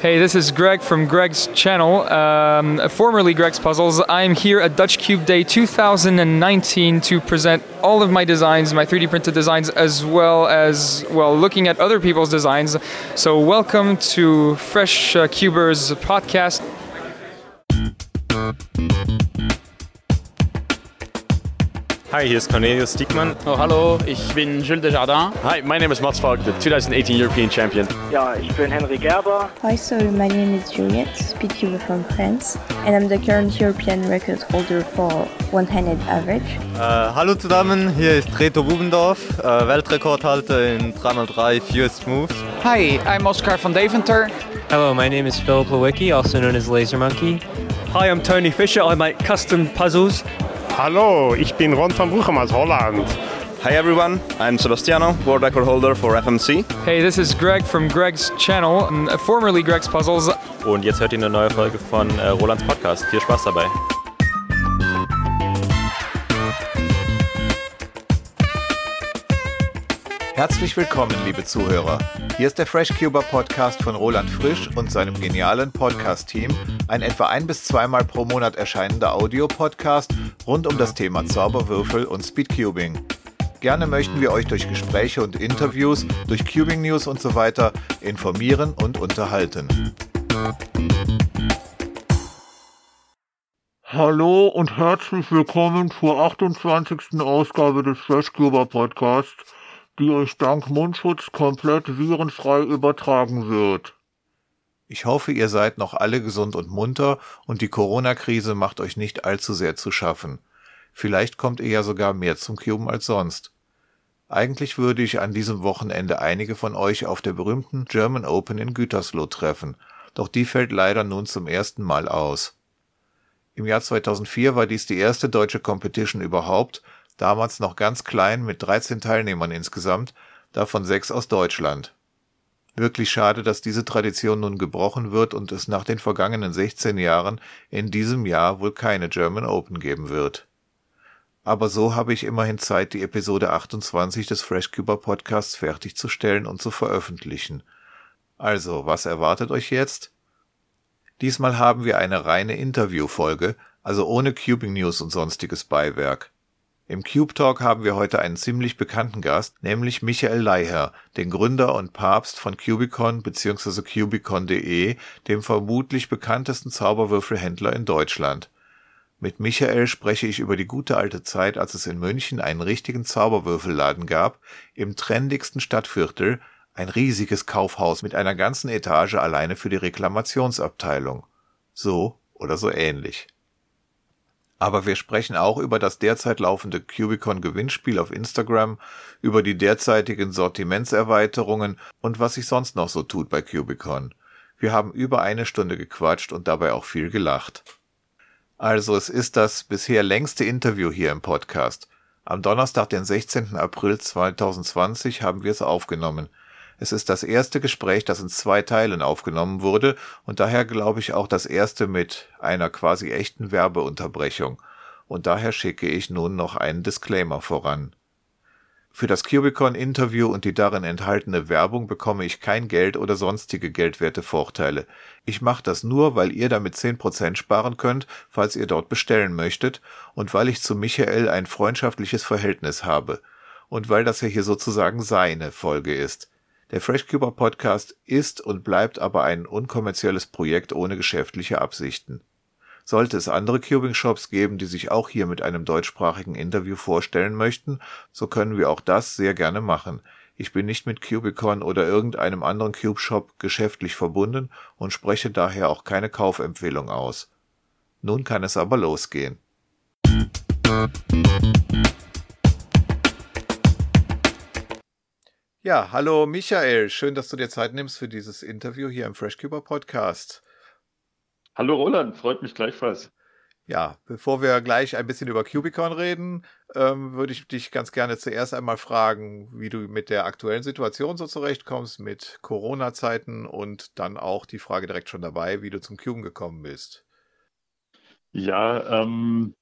Hey, this is Greg from Greg's channel, um, formerly Greg's Puzzles. I'm here at Dutch Cube Day 2019 to present all of my designs, my 3D printed designs, as well as, well, looking at other people's designs. So, welcome to Fresh uh, Cubers podcast. Hi, hier ist Cornelius Diekmann. Oh, hallo, ich bin Jules Desjardins. Hi, my name is Mats Falk, the 2018 European Champion. Ja, ich bin Henry Gerber. Hi, so my name is Juliette, speedcuber from France, and I'm the current European record holder for one-handed average. Äh, hallo zusammen, hier ist Reto Bubendorf, äh, Weltrekordhalter in 3x3 Fewest Moves. Hi, I'm Oscar van Deventer. Hello, my name is Philip Lewicki, also known as Laser Monkey. Hi, I'm Tony Fisher. I make custom puzzles. Hallo, ich bin Ron van Bruchem aus Holland. Hi everyone, I'm Sebastiano, world record holder for FMC. Hey, this is Greg from Greg's channel, formerly Greg's Puzzles. Und jetzt hört ihr eine neue Folge von äh, Rolands Podcast. Viel Spaß dabei. Herzlich willkommen, liebe Zuhörer. Hier ist der FreshCuber Podcast von Roland Frisch und seinem genialen Podcast-Team, ein etwa ein bis zweimal pro Monat erscheinender Audiopodcast rund um das Thema Zauberwürfel und Speedcubing. Gerne möchten wir euch durch Gespräche und Interviews, durch Cubing News und so weiter informieren und unterhalten. Hallo und herzlich willkommen zur 28. Ausgabe des FreshCuber Podcasts die euch dank Mundschutz komplett virenfrei übertragen wird. Ich hoffe, ihr seid noch alle gesund und munter und die Corona-Krise macht euch nicht allzu sehr zu schaffen. Vielleicht kommt ihr ja sogar mehr zum Cuben als sonst. Eigentlich würde ich an diesem Wochenende einige von euch auf der berühmten German Open in Gütersloh treffen, doch die fällt leider nun zum ersten Mal aus. Im Jahr 2004 war dies die erste deutsche Competition überhaupt damals noch ganz klein mit 13 Teilnehmern insgesamt, davon sechs aus Deutschland. Wirklich schade, dass diese Tradition nun gebrochen wird und es nach den vergangenen 16 Jahren in diesem Jahr wohl keine German Open geben wird. Aber so habe ich immerhin Zeit, die Episode 28 des FreshCuber Podcasts fertigzustellen und zu veröffentlichen. Also, was erwartet euch jetzt? Diesmal haben wir eine reine Interviewfolge, also ohne Cubing News und sonstiges Beiwerk. Im Cube Talk haben wir heute einen ziemlich bekannten Gast, nämlich Michael Leiher, den Gründer und Papst von Cubicon bzw. Cubicon.de, dem vermutlich bekanntesten Zauberwürfelhändler in Deutschland. Mit Michael spreche ich über die gute alte Zeit, als es in München einen richtigen Zauberwürfelladen gab, im trendigsten Stadtviertel, ein riesiges Kaufhaus mit einer ganzen Etage alleine für die Reklamationsabteilung. So oder so ähnlich. Aber wir sprechen auch über das derzeit laufende Cubicon Gewinnspiel auf Instagram, über die derzeitigen Sortimentserweiterungen und was sich sonst noch so tut bei Cubicon. Wir haben über eine Stunde gequatscht und dabei auch viel gelacht. Also es ist das bisher längste Interview hier im Podcast. Am Donnerstag, den 16. April 2020 haben wir es aufgenommen. Es ist das erste Gespräch, das in zwei Teilen aufgenommen wurde und daher glaube ich auch das erste mit einer quasi echten Werbeunterbrechung. Und daher schicke ich nun noch einen Disclaimer voran. Für das Cubicon-Interview und die darin enthaltene Werbung bekomme ich kein Geld oder sonstige geldwerte Vorteile. Ich mache das nur, weil ihr damit 10% sparen könnt, falls ihr dort bestellen möchtet, und weil ich zu Michael ein freundschaftliches Verhältnis habe. Und weil das ja hier sozusagen seine Folge ist. Der FreshCuber Podcast ist und bleibt aber ein unkommerzielles Projekt ohne geschäftliche Absichten. Sollte es andere Cubing-Shops geben, die sich auch hier mit einem deutschsprachigen Interview vorstellen möchten, so können wir auch das sehr gerne machen. Ich bin nicht mit Cubicon oder irgendeinem anderen Cube-Shop geschäftlich verbunden und spreche daher auch keine Kaufempfehlung aus. Nun kann es aber losgehen. Ja, hallo Michael, schön, dass du dir Zeit nimmst für dieses Interview hier im FreshCuber Podcast. Hallo Roland, freut mich gleichfalls. Ja, bevor wir gleich ein bisschen über Cubicon reden, ähm, würde ich dich ganz gerne zuerst einmal fragen, wie du mit der aktuellen Situation so zurechtkommst, mit Corona-Zeiten und dann auch die Frage direkt schon dabei, wie du zum Cuben gekommen bist. Ja, ähm,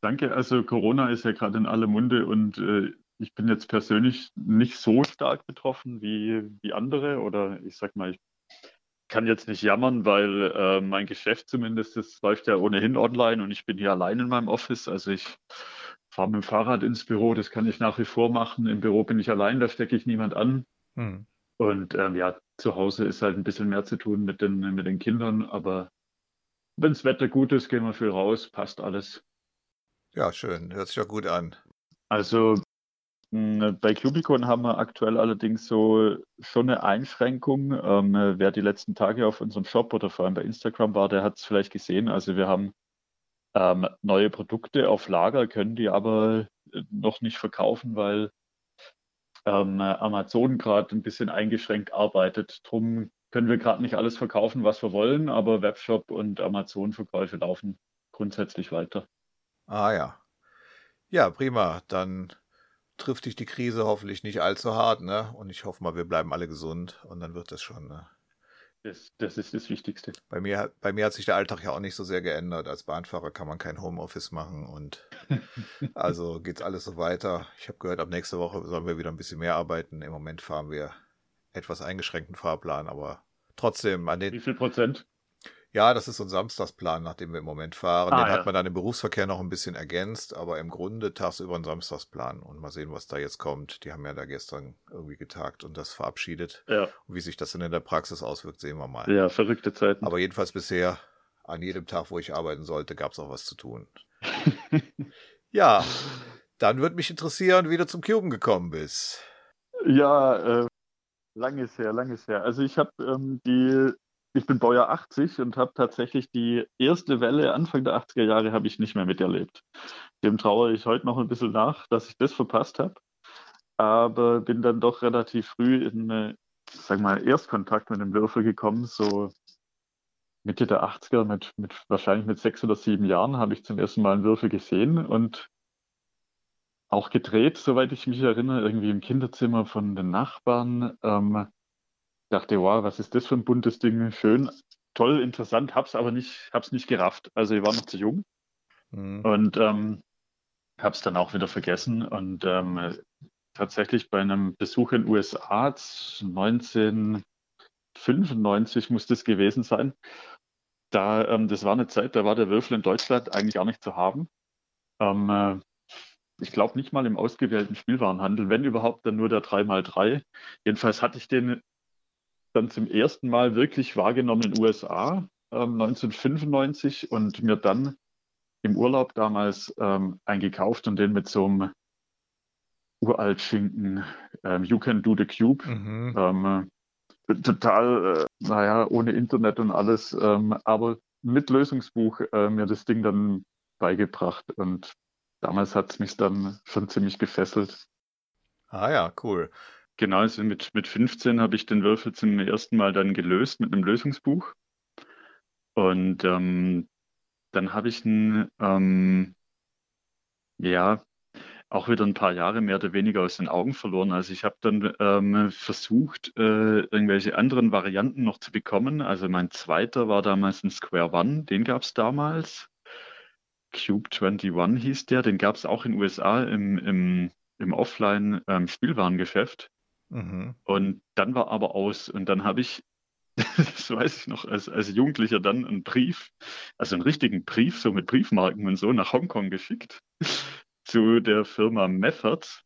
danke. Also Corona ist ja gerade in aller Munde und äh, ich bin jetzt persönlich nicht so stark betroffen wie, wie andere oder ich sag mal, ich kann jetzt nicht jammern, weil äh, mein Geschäft zumindest, das läuft ja ohnehin online und ich bin hier allein in meinem Office. Also ich fahre mit dem Fahrrad ins Büro, das kann ich nach wie vor machen. Im Büro bin ich allein, da stecke ich niemand an. Hm. Und ähm, ja, zu Hause ist halt ein bisschen mehr zu tun mit den, mit den Kindern, aber wenn das Wetter gut ist, gehen wir viel raus, passt alles. Ja, schön, hört sich ja gut an. Also bei Cubicon haben wir aktuell allerdings so schon eine Einschränkung. Ähm, wer die letzten Tage auf unserem Shop oder vor allem bei Instagram war, der hat es vielleicht gesehen. Also wir haben ähm, neue Produkte auf Lager, können die aber äh, noch nicht verkaufen, weil ähm, Amazon gerade ein bisschen eingeschränkt arbeitet. Drum können wir gerade nicht alles verkaufen, was wir wollen, aber Webshop und Amazon-Verkäufe laufen grundsätzlich weiter. Ah ja. Ja, prima. Dann trifft dich die Krise hoffentlich nicht allzu hart, ne? Und ich hoffe mal, wir bleiben alle gesund und dann wird das schon, ne? Das, das ist das Wichtigste. Bei mir, bei mir hat sich der Alltag ja auch nicht so sehr geändert. Als Bahnfahrer kann man kein Homeoffice machen und also geht's alles so weiter. Ich habe gehört, ab nächste Woche sollen wir wieder ein bisschen mehr arbeiten. Im Moment fahren wir etwas eingeschränkten Fahrplan, aber trotzdem an den. Wie viel Prozent? Ja, das ist so ein Samstagsplan, nach dem wir im Moment fahren. Ah, den ja. hat man dann im Berufsverkehr noch ein bisschen ergänzt, aber im Grunde tagsüber ein Samstagsplan. Und mal sehen, was da jetzt kommt. Die haben ja da gestern irgendwie getagt und das verabschiedet. Ja. Und wie sich das dann in der Praxis auswirkt, sehen wir mal. Ja, verrückte Zeiten. Aber jedenfalls bisher, an jedem Tag, wo ich arbeiten sollte, gab es auch was zu tun. ja, dann würde mich interessieren, wie du zum Cuben gekommen bist. Ja, äh, lange ist her, lange ist her. Also ich habe ähm, die, ich bin Baujahr 80 und habe tatsächlich die erste Welle Anfang der 80er Jahre habe ich nicht mehr miterlebt. Dem trauere ich heute noch ein bisschen nach, dass ich das verpasst habe. Aber bin dann doch relativ früh in, äh, sag mal, Erstkontakt mit dem Würfel gekommen, so Mitte der 80er, mit, mit wahrscheinlich mit sechs oder sieben Jahren habe ich zum ersten Mal einen Würfel gesehen und auch gedreht, soweit ich mich erinnere, irgendwie im Kinderzimmer von den Nachbarn. Ähm, dachte, wow, was ist das für ein buntes Ding? Schön, toll, interessant, hab's aber nicht, hab's nicht gerafft. Also ich war noch zu jung Mhm. und ähm, hab's dann auch wieder vergessen. Und ähm, tatsächlich bei einem Besuch in den USA 1995 muss das gewesen sein. Da, ähm, das war eine Zeit, da war der Würfel in Deutschland eigentlich gar nicht zu haben. Ähm, äh, ich glaube nicht mal im ausgewählten Spielwarenhandel, wenn überhaupt, dann nur der 3x3. Jedenfalls hatte ich den dann zum ersten Mal wirklich wahrgenommen in den USA ähm, 1995 und mir dann im Urlaub damals ähm, eingekauft und den mit so einem uralt Schinken ähm, You Can Do the Cube. Mhm. Ähm, äh, total, äh, naja, ohne Internet und alles, ähm, aber mit Lösungsbuch äh, mir das Ding dann beigebracht und damals hat es mich dann schon ziemlich gefesselt. Ah ja, cool. Genau, also mit, mit 15 habe ich den Würfel zum ersten Mal dann gelöst mit einem Lösungsbuch. Und ähm, dann habe ich ihn, ähm, ja, auch wieder ein paar Jahre mehr oder weniger aus den Augen verloren. Also ich habe dann ähm, versucht, äh, irgendwelche anderen Varianten noch zu bekommen. Also mein zweiter war damals ein Square One, den gab es damals. Cube 21 hieß der, den gab es auch in den USA im, im, im Offline-Spielwarengeschäft. Mhm. Und dann war aber aus. Und dann habe ich, das weiß ich noch, als, als Jugendlicher dann einen Brief, also einen richtigen Brief, so mit Briefmarken und so, nach Hongkong geschickt zu der Firma Methods,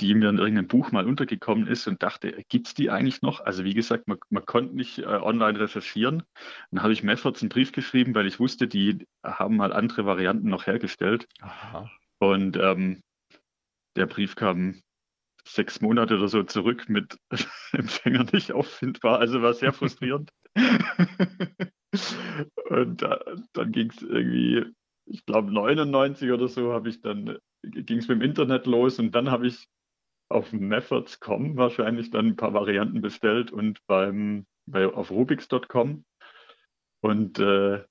die mir in irgendeinem Buch mal untergekommen ist und dachte, gibt's die eigentlich noch? Also wie gesagt, man, man konnte nicht äh, online recherchieren. Dann habe ich Methods einen Brief geschrieben, weil ich wusste, die haben mal andere Varianten noch hergestellt. Aha. Und ähm, der Brief kam sechs Monate oder so zurück mit Empfänger nicht auffindbar. Also war sehr frustrierend. und da, dann ging es irgendwie, ich glaube 99 oder so, habe ich dann ging es mit dem Internet los und dann habe ich auf Methods.com wahrscheinlich dann ein paar Varianten bestellt und beim bei, auf Rubix.com und äh,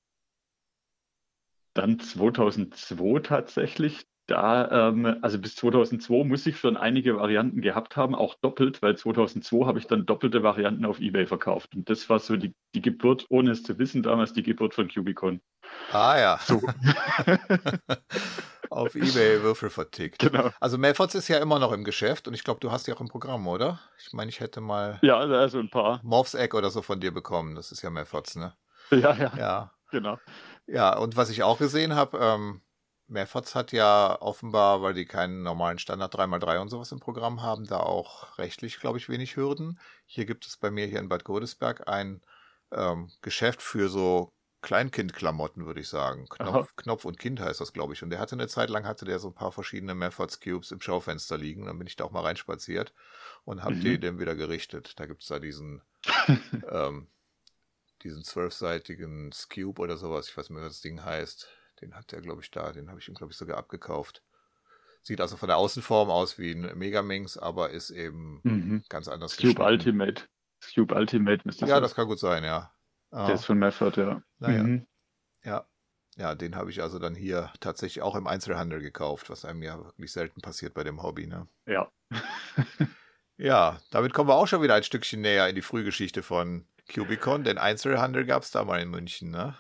dann 2002 tatsächlich da, ähm, also bis 2002 muss ich schon einige Varianten gehabt haben, auch doppelt, weil 2002 habe ich dann doppelte Varianten auf Ebay verkauft. Und das war so die, die Geburt, ohne es zu wissen, damals die Geburt von Cubicon. Ah ja. So. auf Ebay Würfel vertickt. Genau. Also Melfords ist ja immer noch im Geschäft und ich glaube, du hast die auch im Programm, oder? Ich meine, ich hätte mal Ja, also ein paar. Morphs Egg oder so von dir bekommen. Das ist ja Melfords, ne? Ja, ja. Ja. Genau. Ja, und was ich auch gesehen habe, ähm, Melfords hat ja offenbar, weil die keinen normalen Standard 3x3 und sowas im Programm haben, da auch rechtlich, glaube ich, wenig Hürden. Hier gibt es bei mir hier in Bad Godesberg ein ähm, Geschäft für so Kleinkindklamotten, würde ich sagen. Knopf, Knopf und Kind heißt das, glaube ich. Und der hatte eine Zeit lang, hatte der so ein paar verschiedene Melfords Cubes im Schaufenster liegen. Dann bin ich da auch mal reinspaziert und habe Mhm. die dem wieder gerichtet. Da gibt's da diesen, ähm, diesen zwölfseitigen Cube oder sowas. Ich weiß nicht mehr, was das Ding heißt. Den hat der, glaube ich, da. Den habe ich ihm, glaube ich, sogar abgekauft. Sieht also von der Außenform aus wie ein Megaminx, aber ist eben Mhm. ganz anders Cube. Ultimate. Cube Ultimate müsste Ja, das kann gut sein, ja. Ah. Der ist von Meffert, ja. Naja. Mhm. Ja. Ja, den habe ich also dann hier tatsächlich auch im Einzelhandel gekauft, was einem ja wirklich selten passiert bei dem Hobby, ne? Ja. Ja, damit kommen wir auch schon wieder ein Stückchen näher in die Frühgeschichte von Cubicon, denn Einzelhandel gab es da mal in München, ne?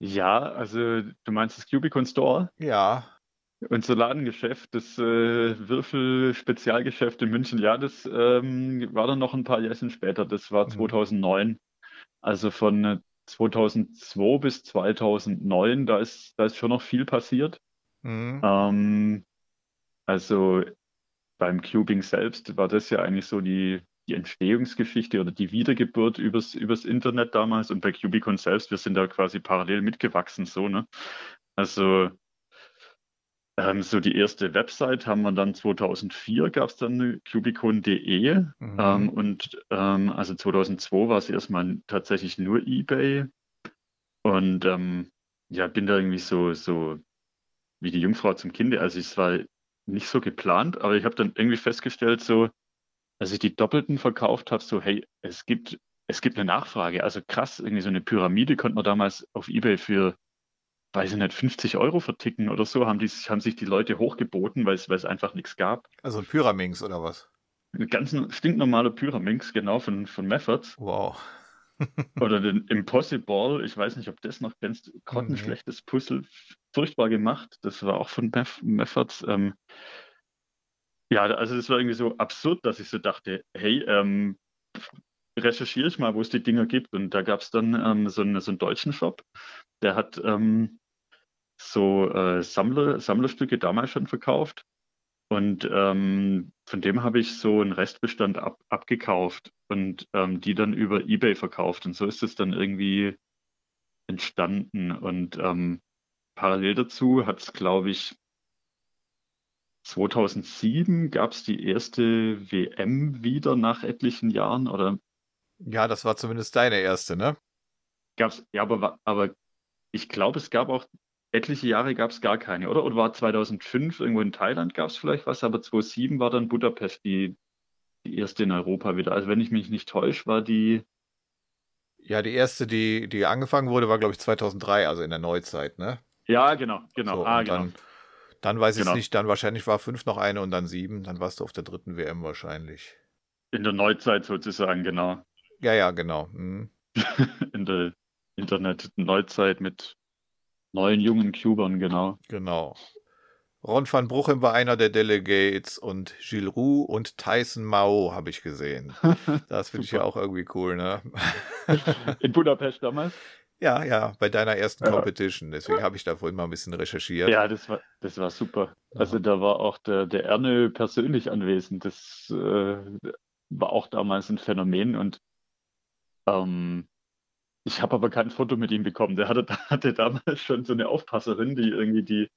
Ja, also du meinst das Cubicon Store? Ja. Unser Ladengeschäft, das äh, Würfel-Spezialgeschäft in München, ja, das ähm, war dann noch ein paar Jährchen später. Das war 2009. Also von äh, 2002 bis 2009, da ist, da ist schon noch viel passiert. Mhm. Ähm, also beim Cubing selbst war das ja eigentlich so die, die Entstehungsgeschichte oder die Wiedergeburt übers, übers Internet damals. Und bei Cubicon selbst, wir sind da quasi parallel mitgewachsen, so, ne? Also ähm, so die erste Website haben wir dann 2004 gab es dann cubicon.de Mhm. ähm, und ähm, also 2002 war es erstmal tatsächlich nur eBay und ähm, ja bin da irgendwie so so wie die Jungfrau zum Kinde. Also es war nicht so geplant, aber ich habe dann irgendwie festgestellt so, als ich die Doppelten verkauft habe, so hey es gibt es gibt eine Nachfrage. Also krass irgendwie so eine Pyramide konnte man damals auf eBay für weiß ich nicht, 50 Euro verticken oder so, haben, die, haben sich die Leute hochgeboten, weil es, einfach nichts gab. Also ein Pyraminx oder was? Ein ganz stinknormaler Pyraminx, genau, von, von Methods. Wow. oder den Impossible, ich weiß nicht, ob das noch kennst, grottenschlechtes Puzzle, furchtbar gemacht. Das war auch von Meth Methods. Ähm, ja, also das war irgendwie so absurd, dass ich so dachte, hey, ähm, recherchiere ich mal, wo es die Dinger gibt. Und da gab es dann ähm, so, einen, so einen deutschen Shop, der hat ähm, so äh, Sammler, Sammlerstücke damals schon verkauft. Und ähm, von dem habe ich so einen Restbestand ab, abgekauft und ähm, die dann über eBay verkauft. Und so ist es dann irgendwie entstanden. Und ähm, parallel dazu hat es, glaube ich, 2007 gab es die erste WM wieder nach etlichen Jahren oder Ja, das war zumindest deine erste, ne? gab's ja, aber aber ich glaube, es gab auch etliche Jahre gab es gar keine, oder? Oder war 2005 irgendwo in Thailand gab es vielleicht was, aber 2007 war dann Budapest die die erste in Europa wieder. Also wenn ich mich nicht täusche, war die Ja, die erste, die, die angefangen wurde, war, glaube ich, 2003, also in der Neuzeit, ne? ja genau genau So, ah und genau dann, dann weiß ich Genau. es nicht, dann wahrscheinlich war fünf noch eine und dann sieben, dann warst du auf der dritten WM wahrscheinlich. in der Neuzeit sozusagen genau Ja, ja, genau. Mhm. in der Internet-Neuzeit mit neuen jungen Cubern genau. Genau. Ron van Bruchem war einer der Delegates und Gilles Roux und Tyson Mao habe ich gesehen. Das finde ich ja auch irgendwie cool, ne? In Budapest damals? Ja, ja, bei deiner ersten Ja. Competition. Deswegen habe ich da vorhin mal ein bisschen recherchiert. Ja, das war, das war super. Also da war auch der, der Erne persönlich anwesend. Das äh, war auch damals ein Phänomen und ähm, ich habe aber kein Foto mit ihm bekommen. Der hatte, hatte damals schon so eine Aufpasserin, die irgendwie die,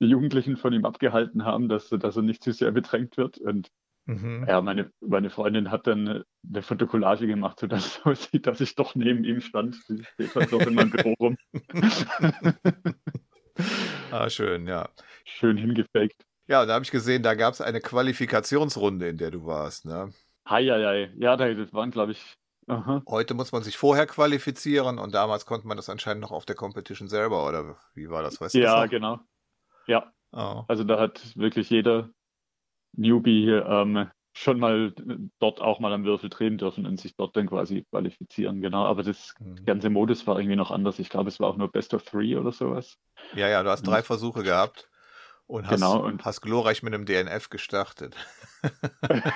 die Jugendlichen von ihm abgehalten haben, dass, dass er nicht zu sehr bedrängt wird. Und Mhm. ja, meine, meine Freundin hat dann eine Fotokollage gemacht, sodass es aussieht, dass ich doch neben ihm stand. Die steht halt doch in meinem Büro rum. Ah, schön, ja. Schön hingefaked. Ja, und da habe ich gesehen, da gab es eine Qualifikationsrunde, in der du warst, ne? Hei, hei, hei. Ja, da- das waren, glaube ich, aha. Heute muss man sich vorher qualifizieren und damals konnte man das anscheinend noch auf der Competition selber, oder wie war das? Weißt Ja, genau. Ja. Oh. Also da hat wirklich jeder Newbie ähm, schon mal dort auch mal am Würfel drehen dürfen und sich dort dann quasi qualifizieren, genau. Aber das Mhm. ganze Modus war irgendwie noch anders. Ich glaube, es war auch nur Best of Three oder sowas. Ja, ja, du hast drei Und- Versuche gehabt und hast, Genau, und- hast glorreich mit einem DNF gestartet.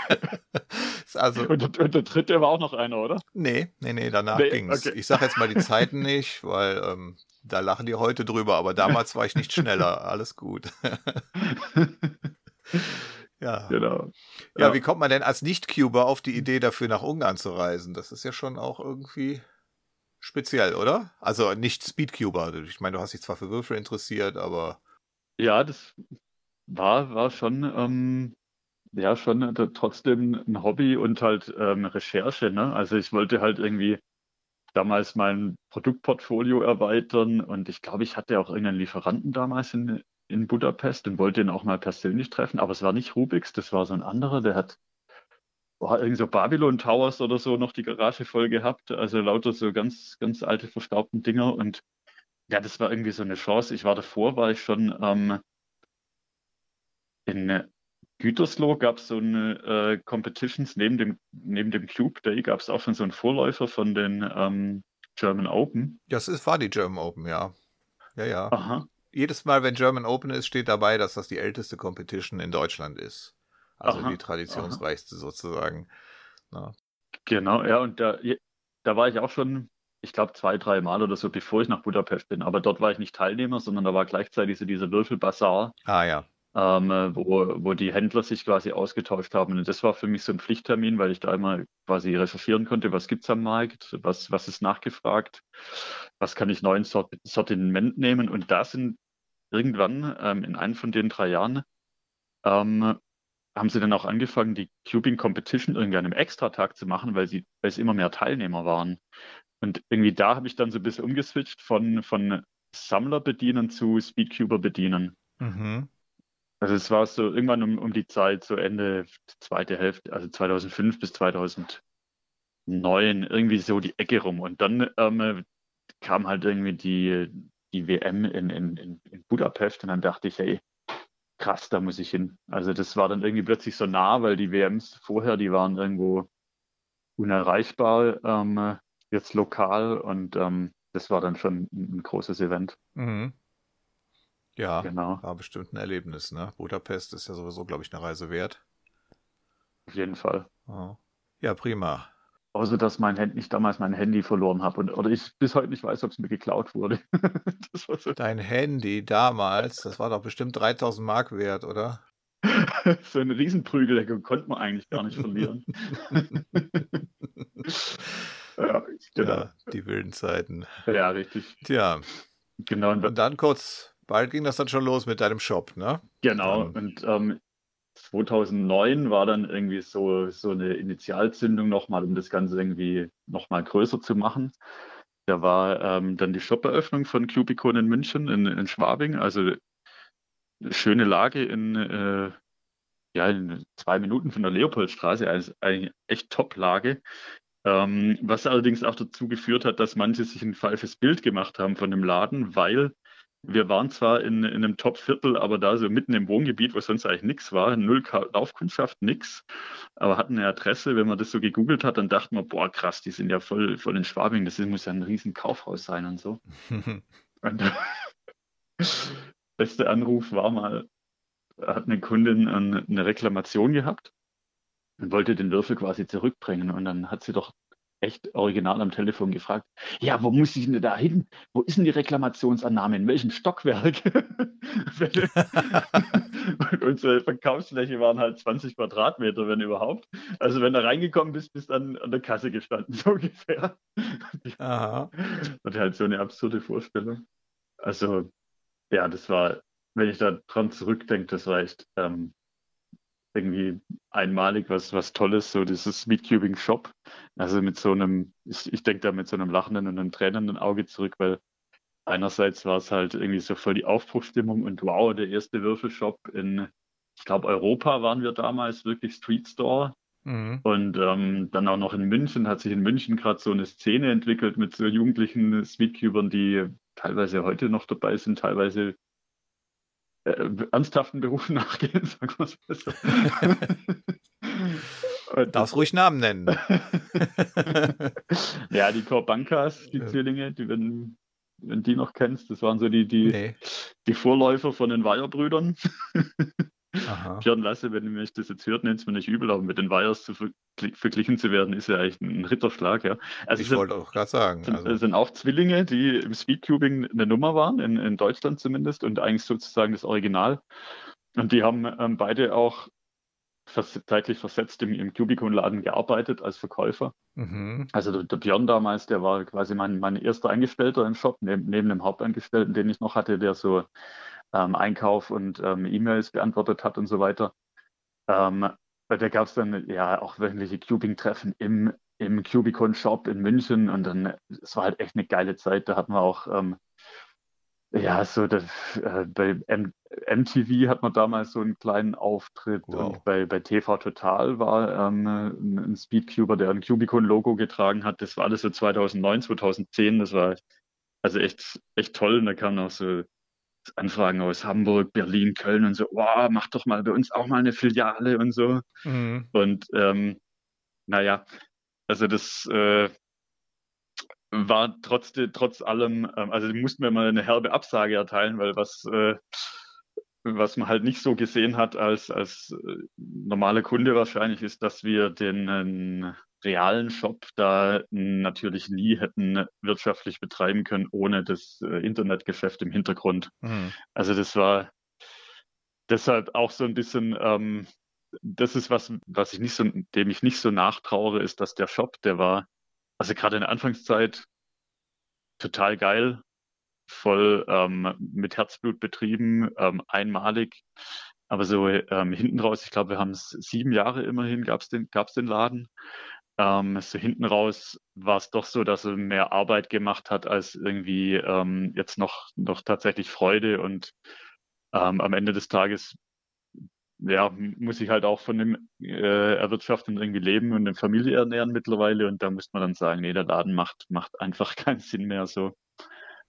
Also, Und, der- und der dritte war auch noch einer, oder? nee, nee, nee, danach Nee, ging's. okay. Ich sag jetzt mal die Zeiten nicht, weil ähm, da lachen die heute drüber, aber damals war ich nicht schneller. Alles gut. ja. Genau. Ja, wie kommt man denn als Nicht-Cuber auf die Idee, dafür nach Ungarn zu reisen? Das ist ja schon auch irgendwie speziell, oder? Also nicht Speedcuber. Ich meine, du hast dich zwar für Würfel interessiert, aber Ja, das war, war schon, ähm, ja, schon trotzdem ein Hobby und halt ähm, Recherche, ne? Also ich wollte halt irgendwie damals mein Produktportfolio erweitern und ich glaube, ich hatte auch irgendeinen Lieferanten damals in, in Budapest und wollte ihn auch mal persönlich treffen, aber es war nicht Rubix, das war so ein anderer, der hat war irgend so Babylon Towers oder so noch die Garage voll gehabt, also lauter so ganz, ganz alte verstaubten Dinger und ja, das war irgendwie so eine Chance. Ich war davor, war ich schon ähm, in Gütersloh gab es so eine äh, Competitions neben dem, neben dem Cube Day gab es auch schon so einen Vorläufer von den ähm, German Open. das ist, war die German Open, ja. Ja, ja. Aha. Jedes Mal, wenn German Open ist, steht dabei, dass das die älteste Competition in Deutschland ist. Also Aha, die traditionsreichste sozusagen. Na. Genau, ja, und da, da war ich auch schon, ich glaube, zwei, drei Mal oder so, bevor ich nach Budapest bin. Aber dort war ich nicht Teilnehmer, sondern da war gleichzeitig so dieser Würfelbazar, Ah ja. ähm, äh, wo, wo die Händler sich quasi ausgetauscht haben. Und das war für mich so ein Pflichttermin, weil ich da immer quasi recherchieren konnte, was gibt's am Markt, was, was ist nachgefragt, was kann ich neu ins Sort Sortiment nehmen. Und da sind irgendwann ähm, in einem von den drei Jahren ähm, haben sie dann auch angefangen, die Cubing Competition irgendwie an einem Extratag zu machen, weil sie, weil es immer mehr Teilnehmer waren. Und irgendwie da habe ich dann so ein bisschen umgeswitcht von, von Sammler bedienen zu Speedcuber bedienen. Mhm. Also es war so irgendwann um, um die Zeit, so Ende zweite Hälfte, also 2005 bis 2009, irgendwie so die Ecke rum. Und dann ähm, kam halt irgendwie die, die WM in, in, in Budapest und dann dachte ich, hey, krass, da muss ich hin. Also das war dann irgendwie plötzlich so nah, weil die WMs vorher, die waren irgendwo unerreichbar, ähm, jetzt lokal und ähm, das war dann schon ein, ein großes Event. Mhm. Ja, Genau. war bestimmt ein Erlebnis, ne? Budapest ist ja sowieso, glaube ich, eine Reise wert. Auf jeden Fall. Ja prima. Außer dass mein Handy, ich damals mein Handy verloren habe und oder ich bis heute nicht weiß, ob es mir geklaut wurde. das war so, Dein Handy damals, das war doch bestimmt 3000 Mark wert, oder? so ein Riesenprügel, konnte man eigentlich gar nicht verlieren. ja, genau. Ja, die wilden Zeiten. Ja, richtig. Tja, Genau. Und, dann kurz, bald ging das dann schon los mit deinem Shop, ne? genau. Dann- Und ähm, 2009 war dann irgendwie so, so eine Initialzündung nochmal, um das Ganze irgendwie nochmal größer zu machen. Da war ähm, dann die Shop-Eröffnung von Cubicon in München, in, in Schwabing. Also eine schöne Lage in, äh, ja, in zwei Minuten von der Leopoldstraße. Also eine echt Top-Lage. Ähm, was allerdings auch dazu geführt hat, dass manche sich ein falsches Bild gemacht haben von dem Laden, weil wir waren zwar in, in einem Top-Viertel, aber da so mitten im Wohngebiet, wo sonst eigentlich nichts war, null Laufkundschaft, nix, aber hatten eine Adresse. Wenn man das so gegoogelt hat, dann dachte man, boah, krass, die sind ja voll, voll in Schwabing, das muss ja ein riesen Kaufhaus sein und so. Und beste Anruf war mal, hat eine Kundin eine Reklamation gehabt und wollte den Würfel quasi zurückbringen. Und dann hat sie doch echt original am Telefon gefragt, ja, wo muss ich denn da hin? Wo ist denn die Reklamationsannahme? In welchem Stockwerk? und unsere Verkaufsfläche waren halt 20 Quadratmeter, wenn überhaupt. Also wenn du reingekommen bist, bist du an, an der Kasse gestanden, so ungefähr. Aha. Hatte halt so eine absurde Vorstellung. Also, ja, das war, wenn ich da dran zurückdenke, das war echt ähm, irgendwie einmalig was, was Tolles, so dieses Speedcubing Shop. Also mit so einem, ich, ich denke da mit so einem lachenden und einem tränenden Auge zurück, weil einerseits war es halt irgendwie so voll die Aufbruchstimmung und wow, der erste Würfelshop in, ich glaube, Europa waren wir damals, wirklich Street Store. Mhm. Und ähm, dann auch noch in München, hat sich in München gerade so eine Szene entwickelt mit so jugendlichen Speedcubern, die teilweise heute noch dabei sind, teilweise äh, ernsthaften Berufen nachgehen, sagen wir es mal so. Darfst ruhig Namen nennen. ja, die Korbankas, die Zwillinge, die, wenn, wenn die noch kennst, das waren so die, die, Nee. die Vorläufer von den Weiher-Brüdern. Aha. Björn Lasse, wenn ihr mich das jetzt hört, nennt es mir nicht übel, aber mit den Weyers zu vergl- verglichen zu werden, ist ja echt ein Ritterschlag, ja. Also Ich es wollte auch gerade sagen. sind, Also, sind auch Zwillinge, die im Speedcubing eine Nummer waren, in, in Deutschland zumindest, und eigentlich sozusagen das Original. Und die haben ähm, beide auch vers zeitlich versetzt im, im Cubicon-Laden gearbeitet als Verkäufer. mhm. Also der, der Björn damals, der war quasi mein, mein erster Angestellter im Shop, neben, neben dem Hauptangestellten, den ich noch hatte, der so ähm, Einkauf und ähm, E-Mails beantwortet hat und so weiter. Ähm, bei der gab es dann ja auch wöchentliche Cubing-Treffen im, im Cubicon-Shop in München und dann, es war halt echt eine geile Zeit. Da hatten wir auch, ähm, ja, so das, äh, bei M MTV hat man damals so einen kleinen Auftritt Wow. und bei, bei TV Total war ähm, ein ein Speedcuber, der ein Cubicon-Logo getragen hat. Das war alles so 2009, 2010. Das war also echt, echt toll. Und da kamen auch so Anfragen aus Hamburg, Berlin, Köln und so, wow, mach doch mal bei uns auch mal eine Filiale und so. Mhm. Und ähm, naja, also das äh, war trotz, trotz allem, ähm, also die mussten wir mal eine herbe Absage erteilen, weil was, äh, was man halt nicht so gesehen hat als, als äh, normaler Kunde wahrscheinlich ist, dass wir den realen Shop da natürlich nie hätten wirtschaftlich betreiben können ohne das äh, Internetgeschäft im Hintergrund. Mhm. Also das war deshalb auch so ein bisschen, ähm, das ist was, was ich nicht so, dem ich nicht so nachtrauere, ist, dass der Shop, der war, also gerade in der Anfangszeit total geil, voll ähm, mit Herzblut betrieben, ähm, einmalig. Aber so ähm, hinten raus, ich glaube, wir haben es sieben Jahre immerhin, gab's den, gab's den Laden. Ähm, so hinten raus war es doch so, dass er mehr Arbeit gemacht hat, als irgendwie ähm, jetzt noch, noch tatsächlich Freude. Und ähm, am Ende des Tages ja, muss ich halt auch von dem äh, Erwirtschaften irgendwie leben und eine Familie ernähren mittlerweile. Und da muss man dann sagen, nee, der Laden macht, macht einfach keinen Sinn mehr so.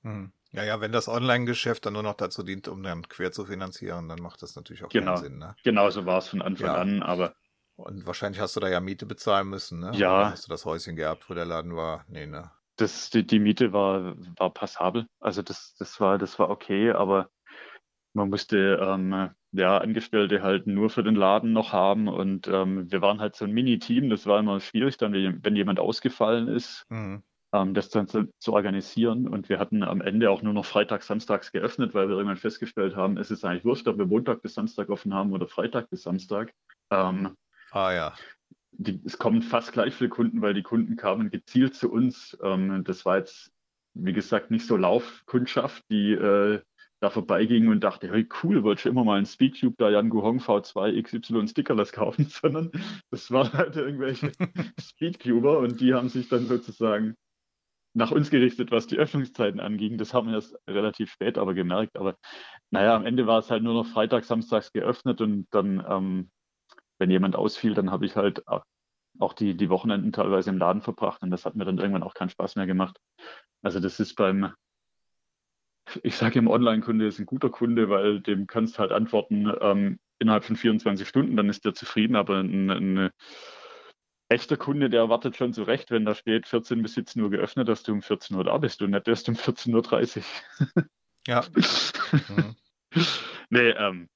Mhm. Ja, ja, wenn das Online-Geschäft dann nur noch dazu dient, um dann quer zu finanzieren, dann macht das natürlich auch Genau. keinen Sinn. Ne? Genau so war es von Anfang Ja. an, aber Und wahrscheinlich hast du da ja Miete bezahlen müssen, ne? Ja. Oder hast du das Häuschen gehabt, wo der Laden war? Nee, ne? das, die, die Miete war, war passabel. Also das, das war, das war okay, aber man musste ähm, ja Angestellte halt nur für den Laden noch haben und ähm, wir waren halt so ein Mini-Team. Das war immer schwierig, dann wenn jemand ausgefallen ist, Mhm. ähm, das dann zu, zu organisieren. Und wir hatten am Ende auch nur noch freitags, samstags geöffnet, weil wir irgendwann festgestellt haben, es ist eigentlich wurscht, ob wir Montag bis Samstag offen haben oder Freitag bis Samstag. Ähm, Ah ja. die, es kommen fast gleich viele Kunden, weil die Kunden kamen gezielt zu uns. Ähm, das war jetzt, wie gesagt, nicht so Laufkundschaft, die äh, da vorbeiging und dachte, hey, cool, wollte ich immer mal einen Speedcube da Jan Guhong V2 XY Stickerless kaufen, sondern das waren halt irgendwelche Speedcuber und die haben sich dann sozusagen nach uns gerichtet, was die Öffnungszeiten anging. Das haben wir erst relativ spät aber gemerkt. Aber naja, am Ende war es halt nur noch Freitag, Samstags geöffnet und dann, ähm, wenn jemand ausfiel, dann habe ich halt auch die, die Wochenenden teilweise im Laden verbracht und das hat mir dann irgendwann auch keinen Spaß mehr gemacht. Also das ist beim, ich sage im Online-Kunde ist ein guter Kunde, weil dem kannst halt antworten ähm, innerhalb von 24 Stunden, dann ist der zufrieden, aber ein, ein echter Kunde, der wartet schon zurecht, wenn da steht 14 bis 17 Uhr geöffnet, dass du um 14 Uhr da bist und nicht erst um 14.30 Uhr. Ja. Mhm. nee, ähm,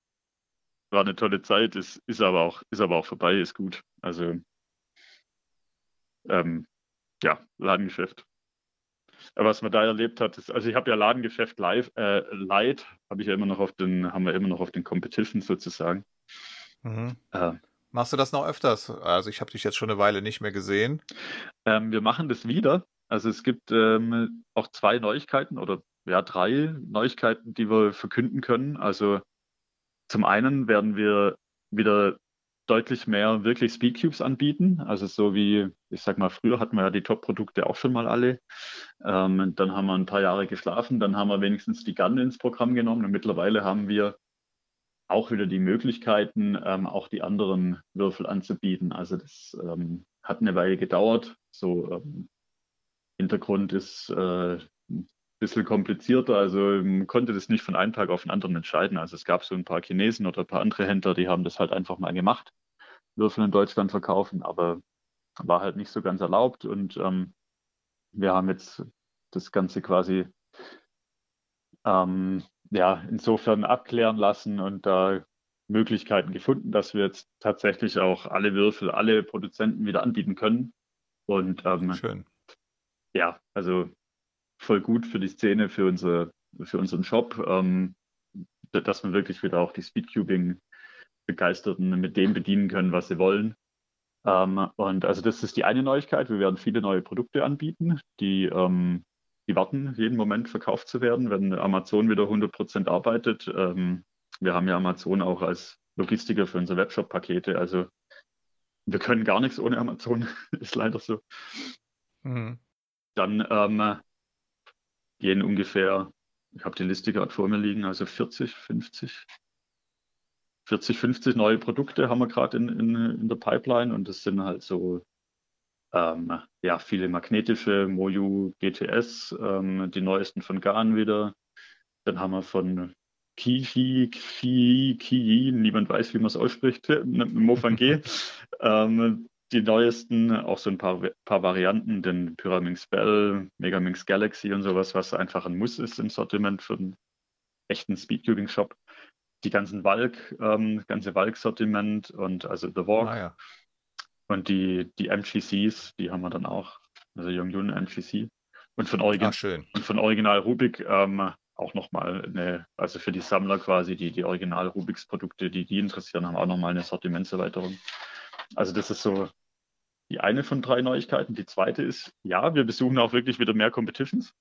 war eine tolle Zeit, ist, ist aber auch, ist aber auch vorbei, ist gut. Also ähm, ja, Ladengeschäft. Aber was man da erlebt hat, ist, also ich habe ja Ladengeschäft live, äh, Light, habe ich ja immer noch auf den, haben wir immer noch auf den Competitions sozusagen. Mhm. Äh, Machst du das noch öfters? Also ich habe dich jetzt schon eine Weile nicht mehr gesehen. Ähm, wir machen das wieder. Also es gibt ähm, auch zwei Neuigkeiten oder ja drei Neuigkeiten, die wir verkünden können. Also zum einen werden wir wieder deutlich mehr wirklich Speedcubes anbieten. Also so wie, ich sag mal, früher hatten wir ja die Top-Produkte auch schon mal alle. Ähm, dann haben wir ein paar Jahre geschlafen, dann haben wir wenigstens die Gun ins Programm genommen und mittlerweile haben wir auch wieder die Möglichkeiten, ähm, auch die anderen Würfel anzubieten. Also das ähm, hat eine Weile gedauert. So ähm, Hintergrund ist, äh, bisschen komplizierter. Also man konnte das nicht von einem Tag auf den anderen entscheiden. Also es gab so ein paar Chinesen oder ein paar andere Händler, die haben das halt einfach mal gemacht, Würfel in Deutschland verkaufen, aber war halt nicht so ganz erlaubt. Und ähm, wir haben jetzt das Ganze quasi ähm, ja insofern abklären lassen und da Möglichkeiten gefunden, dass wir jetzt tatsächlich auch alle Würfel, alle Produzenten wieder anbieten können. Und ähm, Schön. ja, also voll gut für die Szene, für, unsere, für unseren Shop, ähm, dass wir wirklich wieder auch die Speedcubing-Begeisterten mit dem bedienen können, was sie wollen. Ähm, und also das ist die eine Neuigkeit. Wir werden viele neue Produkte anbieten, die, ähm, die warten jeden Moment verkauft zu werden, wenn Amazon wieder 100% arbeitet. Ähm, wir haben ja Amazon auch als Logistiker für unsere Webshop-Pakete. Also wir können gar nichts ohne Amazon, ist leider so. Mhm. Dann ähm, gehen ungefähr, ich habe die Liste gerade vor mir liegen, also 40, 50, 40, 50 neue Produkte haben wir gerade in, in, in der Pipeline und das sind halt so ähm, ja, viele magnetische, Moju GTS, ähm, die neuesten von Garn wieder. Dann haben wir von Kifi, Kifi, Kiyi, niemand weiß, wie man es ausspricht, Mofang ähm, die neuesten, auch so ein paar, paar Varianten, den Pyraminx Bell, Megaminx Galaxy und sowas, was einfach ein Muss ist im Sortiment für einen echten Speedcubing-Shop. Die ganzen Valk, ähm, ganze Valk-Sortiment und also The Walk. Ah, ja. Und die, die MGCs, die haben wir dann auch, also Yongyun MGC. Und von, Origin Ah, und von Original Rubik ähm, auch nochmal eine, also für die Sammler quasi, die, die Original Rubiks Produkte, die die interessieren, haben auch nochmal eine Sortimentserweiterung. Also das ist so die eine von drei Neuigkeiten. Die zweite ist, ja, wir besuchen auch wirklich wieder mehr Competitions.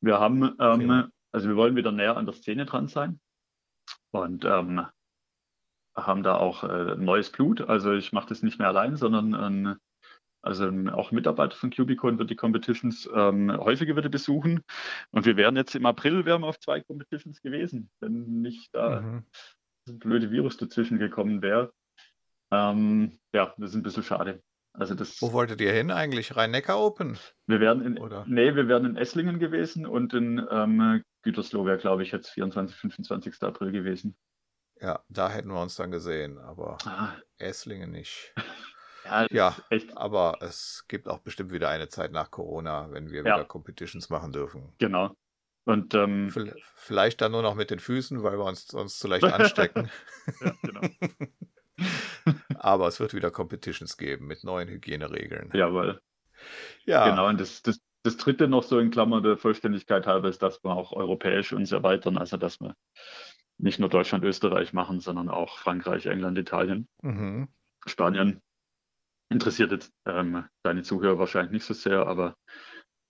Wir haben, ähm, Ja. also wir wollen wieder näher an der Szene dran sein und ähm, haben da auch äh, neues Blut. Also ich mache das nicht mehr allein, sondern ein, also auch Mitarbeiter von Cubicon wird die Competitions ähm, häufiger wieder besuchen. Und wir wären jetzt im April wären wir auf zwei Competitions gewesen, wenn nicht da Mhm. ein blöde Virus dazwischen gekommen wäre. Ähm, ja, das ist ein bisschen schade. Also das, Wo wolltet ihr hin eigentlich? Rhein-Neckar Open? wir wären in, Oder? nee, wir wären in Esslingen gewesen und in ähm, Gütersloh wäre, glaube ich, jetzt 24, 25. April gewesen. Ja, da hätten wir uns dann gesehen, aber Ah, Esslingen nicht. ja, Ja, aber es gibt auch bestimmt wieder eine Zeit nach Corona, wenn wir Ja. wieder Competitions machen dürfen. genau. Und ähm, Vielleicht dann nur noch mit den Füßen, weil wir uns sonst zu leicht anstecken. ja, genau. Aber es wird wieder Competitions geben mit neuen Hygieneregeln. Jawohl. Ja, Genau, und das, das, das dritte noch so in Klammer der Vollständigkeit halber ist, dass wir auch europäisch uns erweitern, also dass wir nicht nur Deutschland, Österreich machen, sondern auch Frankreich, England, Italien, Mhm. Spanien. Interessiert jetzt ähm, deine Zuhörer wahrscheinlich nicht so sehr, aber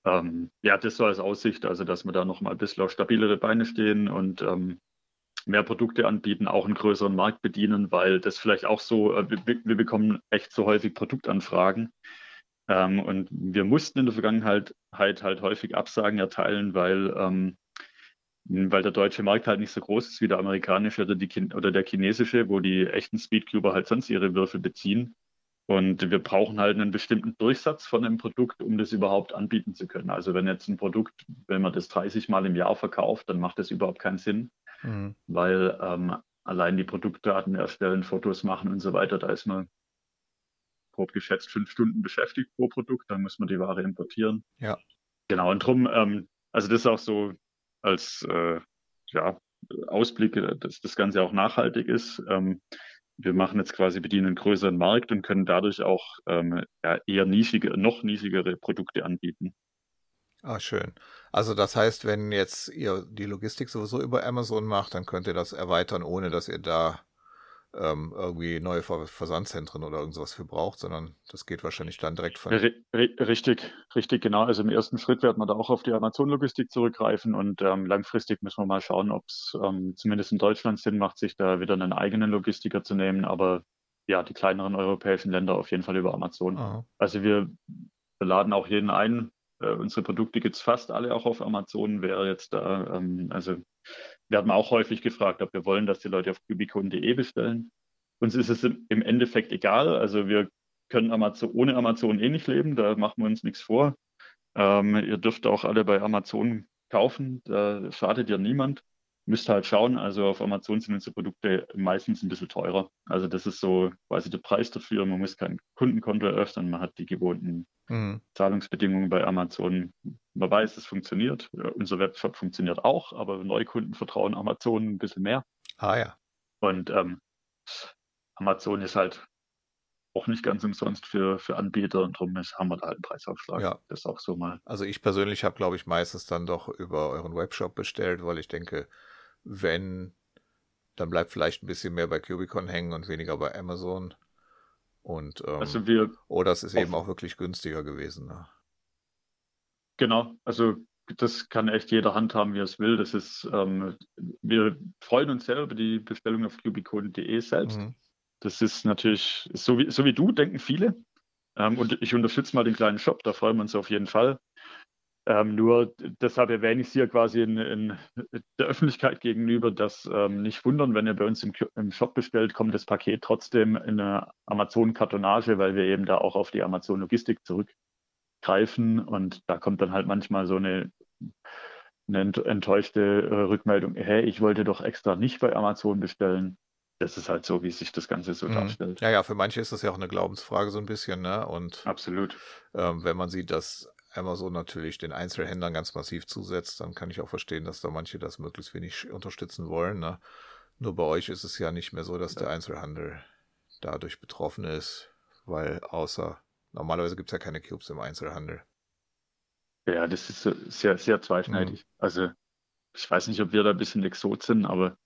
ähm, ja, das so als Aussicht, also dass wir da nochmal ein bisschen auf stabilere Beine stehen und ähm, mehr Produkte anbieten, auch einen größeren Markt bedienen, weil das vielleicht auch so, äh, wir, wir bekommen echt so häufig Produktanfragen. Ähm, und wir mussten in der Vergangenheit halt, halt häufig Absagen erteilen, weil, ähm, weil der deutsche Markt halt nicht so groß ist wie der amerikanische oder, die, oder der chinesische, wo die echten Speedcuber halt sonst ihre Würfel beziehen. Und wir brauchen halt einen bestimmten Durchsatz von einem Produkt, um das überhaupt anbieten zu können. Also wenn jetzt ein Produkt, wenn man das 30 Mal im Jahr verkauft, dann macht das überhaupt keinen Sinn Mhm. weil ähm, allein die Produktdaten erstellen, Fotos machen und so weiter, da ist man grob geschätzt fünf Stunden beschäftigt pro Produkt, dann muss man die Ware importieren. Ja. Genau, und drum, ähm, also das ist auch so als äh, ja, Ausblick, äh, dass das Ganze auch nachhaltig ist. Ähm, wir machen jetzt quasi, bedienen einen größeren Markt und können dadurch auch ähm, ja, eher nischige, noch nischigere Produkte anbieten. Ah, schön. Also das heißt, wenn jetzt ihr die Logistik sowieso über Amazon macht, dann könnt ihr das erweitern, ohne dass ihr da ähm, irgendwie neue Ver Versandzentren oder irgendwas für braucht, sondern das geht wahrscheinlich dann direkt von. Ri- Richtig, richtig, genau. Also im ersten Schritt werden wir da auch auf die Amazon-Logistik zurückgreifen und ähm, langfristig müssen wir mal schauen, ob es ähm, zumindest in Deutschland Sinn macht, sich da wieder einen eigenen Logistiker zu nehmen. Aber ja, die kleineren europäischen Länder auf jeden Fall über Amazon. Aha. Also wir laden auch jeden ein. Äh, unsere Produkte gibt's fast alle auch auf Amazon. Wer jetzt da, ähm, also werden wir auch häufig gefragt, ob wir wollen, dass die Leute auf kubicon.de bestellen. Uns ist es im Endeffekt egal. Also wir können Amazon, ohne Amazon eh nicht leben, da machen wir uns nichts vor. Ähm, ihr dürft auch alle bei Amazon kaufen, da schadet dir niemand. Müsst halt schauen, also auf Amazon sind unsere Produkte meistens ein bisschen teurer. Also das ist so quasi der Preis dafür. Man muss kein Kundenkonto eröffnen, man hat die gewohnten Mhm. Zahlungsbedingungen bei Amazon. Man weiß, es funktioniert. Unser Webshop funktioniert auch, aber Neukunden vertrauen Amazon ein bisschen mehr. Ah ja. Und ähm, Amazon ist halt auch nicht ganz umsonst für, für Anbieter und darum ist, haben wir da halt einen Preisaufschlag. Ja. Das ist auch so mal. Also ich persönlich habe, glaube ich, meistens dann doch über euren Webshop bestellt, weil ich denke, wenn, dann bleibt vielleicht ein bisschen mehr bei Cubicon hängen und weniger bei Amazon. Und ähm, Also wir, oder es ist eben auch wirklich günstiger gewesen. Ne? genau, also das kann echt jeder handhaben, wie er es will. Das ist, ähm, wir freuen uns sehr über die Bestellung auf cubicon.de selbst. Mhm. Das ist natürlich, so wie, so wie du, denken viele. Ähm, und ich unterstütze mal den kleinen Shop, da freuen wir uns auf jeden Fall. Ähm, nur deshalb erwähne ich es hier quasi in, in der Öffentlichkeit gegenüber, dass ähm, nicht wundern, wenn ihr bei uns im, im Shop bestellt, kommt das Paket trotzdem in eine Amazon-Kartonage, weil wir eben da auch auf die Amazon-Logistik zurückgreifen. Und da kommt dann halt manchmal so eine, eine ent- enttäuschte äh, Rückmeldung, hey, ich wollte doch extra nicht bei Amazon bestellen. Das ist halt so, wie sich das Ganze so Mhm. darstellt. Ja, ja, für manche ist das ja auch eine Glaubensfrage so ein bisschen, ne? Und Absolut. ähm, wenn man sieht, dass Amazon natürlich den Einzelhändlern ganz massiv zusetzt, dann kann ich auch verstehen, dass da manche das möglichst wenig unterstützen wollen. Ne? Nur bei euch ist es ja nicht mehr so, dass der Einzelhandel dadurch betroffen ist, weil außer normalerweise gibt es ja keine Cubes im Einzelhandel. Ja, das ist so sehr, sehr zweischneidig. Also ich weiß nicht, ob wir da ein bisschen Exot sind, aber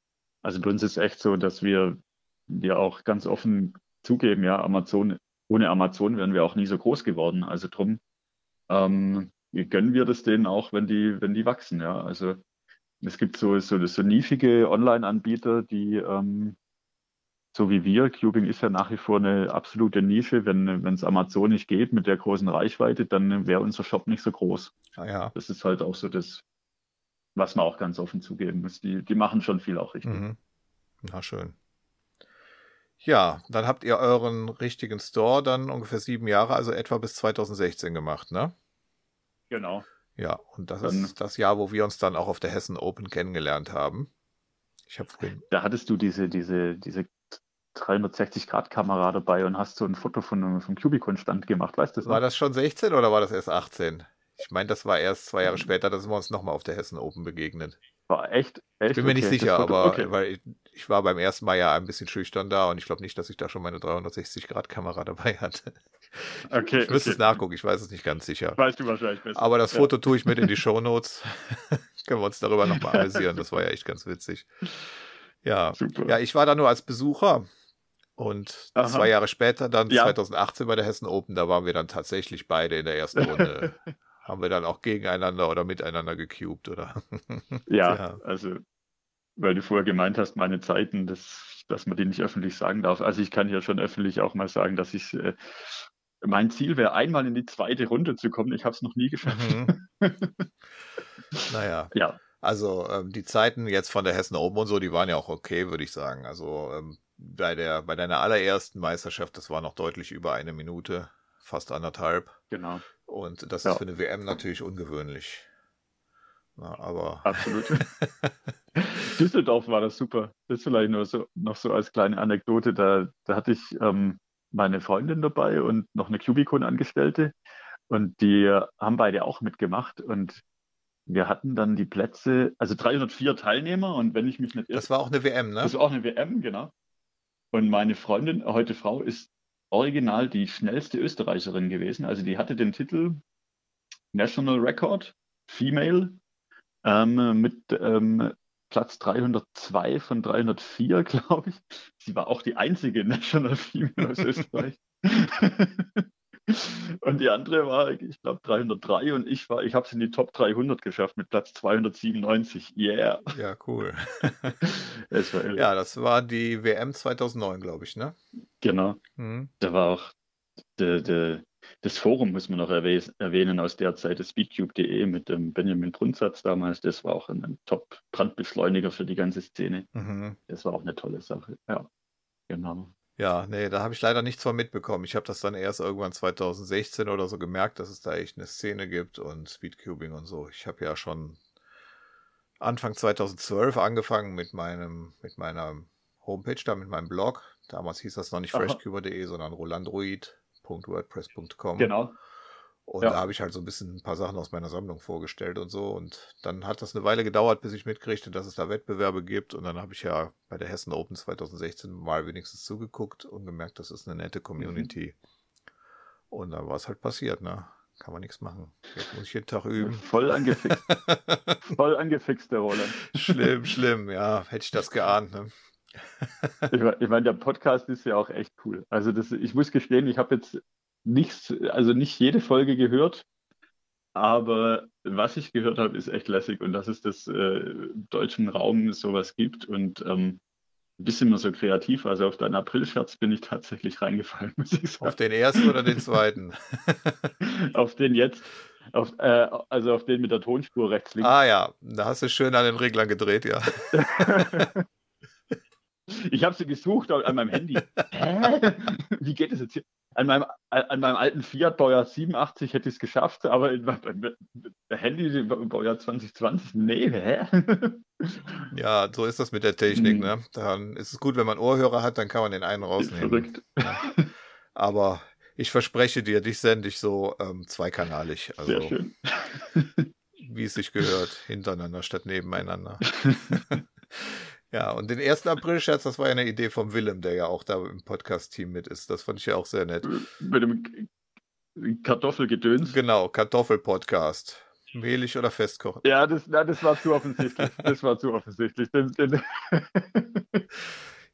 also bei uns ist echt so, dass wir, wir auch ganz offen zugeben, ja, Amazon, ohne Amazon wären wir auch nie so groß geworden. Also drum ähm, gönnen wir das denen auch, wenn die, wenn die wachsen, ja. Also es gibt so, so, so nischige Online-Anbieter, die ähm, so wie wir, Cubing ist ja nach wie vor eine absolute Nische. Wenn wenn es Amazon nicht geht mit der großen Reichweite, dann wäre unser Shop nicht so groß. Ah ja. Das ist halt auch so das, was man auch ganz offen zugeben muss. Die, die machen schon viel auch richtig. Mhm. Na schön. Ja, dann habt ihr euren richtigen Store dann ungefähr sieben Jahre, also etwa bis 2016 gemacht, ne? Genau. Ja, und das Dann- ist das Jahr, wo wir uns dann auch auf der Hessen Open kennengelernt haben. Ich habe Da hattest du diese, diese, diese 360-Grad-Kamera dabei und hast so ein Foto von vom Cubicon-Stand gemacht, weißt du das? War noch? das schon 16 oder war das erst 18? Ich meine, das war erst zwei Jahre später, da sind wir uns nochmal auf der Hessen Open begegnet. War echt, echt. Ich bin mir nicht okay, das sicher, aber okay. weil ich, ich war beim ersten Mal ja ein bisschen schüchtern da und ich glaube nicht, dass ich da schon meine 360-Grad-Kamera dabei hatte. Okay, ich müsste okay. es nachgucken, ich weiß es nicht ganz sicher. Weißt du wahrscheinlich besser. Aber das Ja. Foto tue ich mit in die Shownotes. Können wir uns darüber nochmal amüsieren. Das war ja echt ganz witzig. Ja, Super. ja ich war da nur als Besucher. Und Aha. zwei Jahre später, dann Ja. 2018 bei der Hessen Open, da waren wir dann tatsächlich beide in der ersten Runde. Haben wir dann auch gegeneinander oder miteinander gecubed, oder? Ja, Ja. also, weil du vorher gemeint hast, meine Zeiten, das, dass man die nicht öffentlich sagen darf. Also ich kann ja schon öffentlich auch mal sagen, dass ich, äh, mein Ziel wäre, einmal in die zweite Runde zu kommen. Ich habe es noch nie geschafft. Mhm. Naja. Ja. Also ähm, die Zeiten jetzt von der Hessen Open und so, die waren ja auch okay, würde ich sagen. Also ähm, bei der bei deiner allerersten Meisterschaft, das war noch deutlich über eine Minute, fast anderthalb. Genau. Und das Ja. ist für eine WM natürlich ungewöhnlich. Na, aber Absolut. Düsseldorf war das super. Das vielleicht nur so, noch so als kleine Anekdote. Da, da hatte ich ähm, meine Freundin dabei und noch eine Cubicon-Angestellte. Und die haben beide auch mitgemacht. Und wir hatten dann die Plätze, also 304 Teilnehmer. Und wenn ich mich nicht irre, das war auch eine WM, ne? das war auch eine WM, genau. Und meine Freundin, heute Frau, ist original die schnellste Österreicherin gewesen. Also die hatte den Titel National Record Female ähm, mit ähm, Platz 302 von 304, glaube ich. Sie war auch die einzige National Female aus Österreich. und die andere war, ich glaube, 303 und ich war, ich habe es in die Top 300 geschafft mit Platz 297. Yeah. Ja, cool. Das ja, das war die WM 2009, glaube ich, ne? Genau. Mhm. Da war auch de, de, das Forum, muss man noch erwäh- erwähnen, aus der Zeit, das speedcube.de mit dem Benjamin Brunsatz damals. Das war auch ein, Top-Brandbeschleuniger für die ganze Szene. Mhm. Das war auch eine tolle Sache. Ja, genau. Ja, nee, da habe ich leider nichts von mitbekommen. Ich habe das dann erst irgendwann 2016 oder so gemerkt, dass es da echt eine Szene gibt und Speedcubing und so. Ich habe ja schon Anfang 2012 angefangen mit meinem, mit meiner Homepage da, mit meinem Blog. Damals hieß das noch nicht freshcuber.de, sondern rolandroid.wordpress.com. Genau. Und Ja. da habe ich halt so ein bisschen ein paar Sachen aus meiner Sammlung vorgestellt und so. Und dann hat das eine Weile gedauert, bis ich mitkriegte, dass es da Wettbewerbe gibt. Und dann habe ich ja bei der Hessen Open 2016 mal wenigstens zugeguckt und gemerkt, das ist eine nette Community. Und dann war es halt passiert, ne? Kann man nichts machen. Jetzt muss ich jeden Tag üben. Voll angefixt. Voll angefixt, der Roland. Schlimm, schlimm, ja. Hätte ich das geahnt, ne? Ich meine, ich mein, der Podcast ist ja auch echt cool. Also das, ich muss gestehen, ich habe jetzt nichts, also nicht jede Folge gehört, aber was ich gehört habe, ist echt lässig und dass es das äh, im deutschen Raum sowas gibt und ähm, ein bisschen mehr so kreativ. Also auf deinen Aprilscherz bin ich tatsächlich reingefallen, muss ich sagen. Auf den ersten oder den zweiten? auf den jetzt, auf, äh, also auf den mit der Tonspur rechts links. Ah ja, da hast du schön an den Reglern gedreht, ja. Ich habe sie gesucht an meinem Handy. Hä? Wie geht es jetzt hier? An meinem, an meinem alten Fiat Baujahr 87 hätte ich es geschafft, aber in meinem Handy Baujahr 2020, nee, hä? Ja, so ist das mit der Technik, Mhm. ne? Dann ist es gut, wenn man Ohrhörer hat, dann kann man den einen rausnehmen. Verrückt. Ja. Aber ich verspreche dir, dich sende ich so ähm, zweikanalig. Also, Sehr schön. Wie es sich gehört, hintereinander statt nebeneinander. ja, und den 1. April-Scherz, das war ja eine Idee vom Willem, der ja auch da im Podcast-Team mit ist. Das fand ich ja auch sehr nett. Mit dem Kartoffelgedöns. Genau, Kartoffel-Podcast. Mehlig oder festkochen? Ja, das, na, das war zu offensichtlich. Das war zu offensichtlich. Den, den,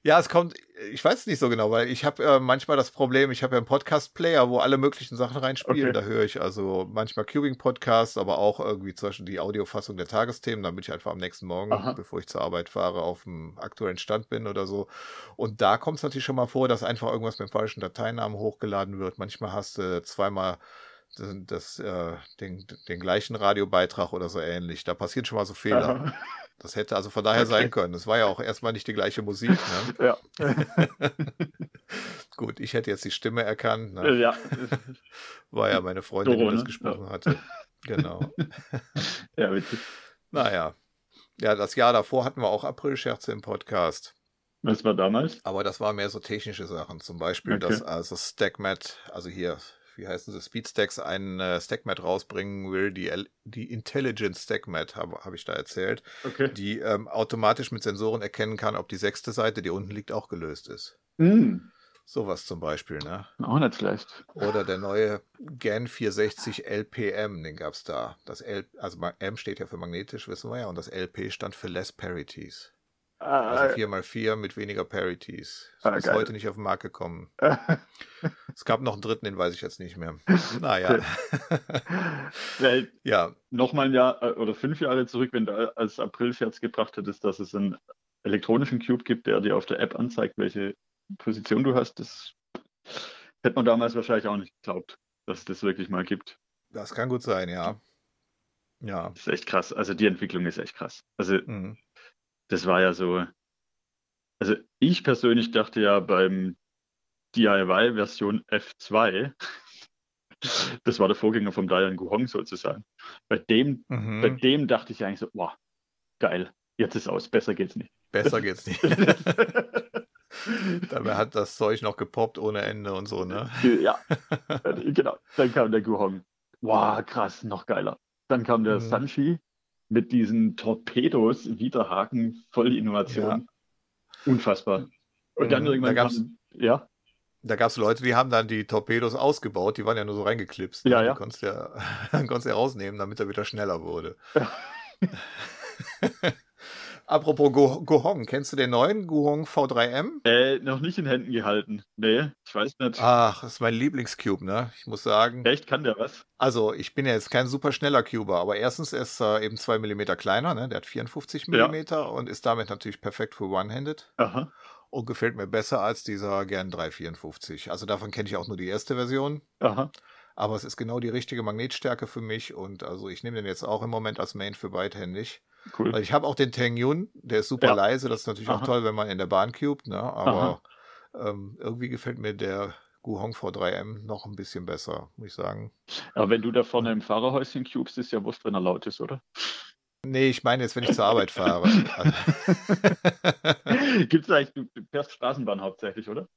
Ja, es kommt, ich weiß nicht so genau, weil ich habe äh, manchmal das Problem, ich habe ja einen Podcast-Player, wo alle möglichen Sachen reinspielen. Okay. Da höre ich also manchmal Cubing-Podcasts, aber auch irgendwie zum Beispiel die Audiofassung der Tagesthemen, damit ich einfach am nächsten Morgen, Aha. bevor ich zur Arbeit fahre, auf dem aktuellen Stand bin oder so. Und da kommt es natürlich schon mal vor, dass einfach irgendwas mit dem falschen Dateinamen hochgeladen wird. Manchmal hast du zweimal das, das, äh, den, den gleichen Radiobeitrag oder so ähnlich. Da passieren schon mal so Fehler. Das hätte also von daher Okay. sein können. Es war ja auch erstmal nicht die gleiche Musik. Ne? ja. Gut, ich hätte jetzt die Stimme erkannt. Ne? ja. War ja meine Freundin, Doro, die das ne? gesprochen hatte. Genau. ja, witzig. Naja. Ja, das Jahr davor hatten wir auch Aprilscherze im Podcast. Was war damals? Aber das waren mehr so technische Sachen. Zum Beispiel, Okay. dass also StackMat, also hier, wie heißen sie, SpeedStacks, einen äh, StackMat rausbringen will, die, die Intelligent StackMat, habe hab ich da erzählt, Okay. die ähm, automatisch mit Sensoren erkennen kann, ob die sechste Seite, die unten liegt, auch gelöst ist. Hm, Sowas zum Beispiel, ne? auch nicht schlecht. Oder der neue GAN 460 LPM, den gab's da. Das L, also M steht ja für magnetisch, wissen wir ja, und das LP stand für Less Parities. Ah, Also 4x4 mit weniger Parities. Ist Ah, bis geil. heute nicht auf den Markt gekommen. Es gab noch einen dritten, den weiß ich jetzt nicht mehr. Naja. Weil ja, nochmal ein Jahr äh, oder fünf Jahre zurück, wenn du als April-Scherz gebracht hättest, dass es einen elektronischen Cube gibt, der dir auf der App anzeigt, welche Position du hast, das hätte man damals wahrscheinlich auch nicht geglaubt, dass es das wirklich mal gibt. das kann gut sein, ja. Ja. Das ist echt krass. Also die Entwicklung ist echt krass. Also Mhm. Das war ja so. Also ich persönlich dachte ja beim DIY Version F2, das war der Vorgänger vom Dian Guhong sozusagen. Bei dem, Mhm. bei dem dachte ich eigentlich so, wow, geil, jetzt ist aus, besser geht's nicht. Besser geht's nicht. Dabei hat das Zeug noch gepoppt ohne Ende und so, ne? ja, genau. Dann kam der Guhong. Wow, krass, noch geiler. Dann kam der Mhm. Sanshi mit diesen Torpedos, Widerhaken, voll Innovation. Unfassbar. Und dann Mhm. irgendwann Da gab's- kam, ja, Da gab es Leute, die haben dann die Torpedos ausgebaut, die waren ja nur so reingeklipst. ne? Ja, ja. konntest ja, konntest ja rausnehmen, damit er wieder schneller wurde. Apropos Go Gohong, kennst du den neuen Gohong V3M? Äh, noch nicht in Händen gehalten. Nee, ich weiß nicht. Ach, das ist mein Lieblingscube, ne? Ich muss sagen. Echt, kann der was? Also, ich bin ja jetzt kein super schneller Cuber, aber erstens ist er eben 2 mm kleiner, ne? Der hat 54 Ja. mm und ist damit natürlich perfekt für One-Handed. Aha. Und gefällt mir besser als dieser Gern 354. Also davon kenne ich auch nur die erste Version. Aha. Aber es ist genau die richtige Magnetstärke für mich und also ich nehme den jetzt auch im Moment als Main für beidhändig. Cool. Weil ich habe auch den Teng Yun, der ist super Ja. leise, das ist natürlich auch Aha. toll, wenn man in der Bahn cubt, ne? aber ähm, irgendwie gefällt mir der Guhong V3M noch ein bisschen besser, muss ich sagen. Aber wenn du da vorne im Fahrerhäuschen cubest, ist ja wurscht, wenn er laut ist, oder? Nee, ich meine jetzt, wenn ich zur Arbeit fahre. Gibt es eigentlich, du fährst Straßenbahn hauptsächlich, oder?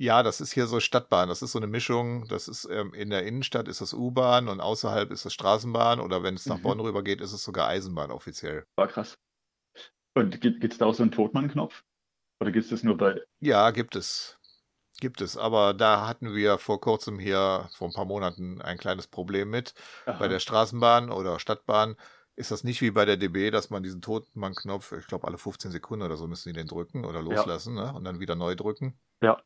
Ja, das ist hier so Stadtbahn. Das ist so eine Mischung. Das ist ähm, in der Innenstadt ist das U-Bahn und außerhalb ist das Straßenbahn oder wenn es nach Mhm. Bonn rüber geht, ist es sogar Eisenbahn offiziell. War krass. Und gibt es da auch so einen Totmann-Knopf? Oder gibt es das nur bei. Ja, gibt es. Gibt es. Aber da hatten wir vor kurzem hier, vor ein paar Monaten, ein kleines Problem mit. Aha. Bei der Straßenbahn oder Stadtbahn ist das nicht wie bei der DB, dass man diesen Totenmann-Knopf, ich glaube alle 15 Sekunden oder so müssen die den drücken oder loslassen ne? und dann wieder neu drücken. Ja.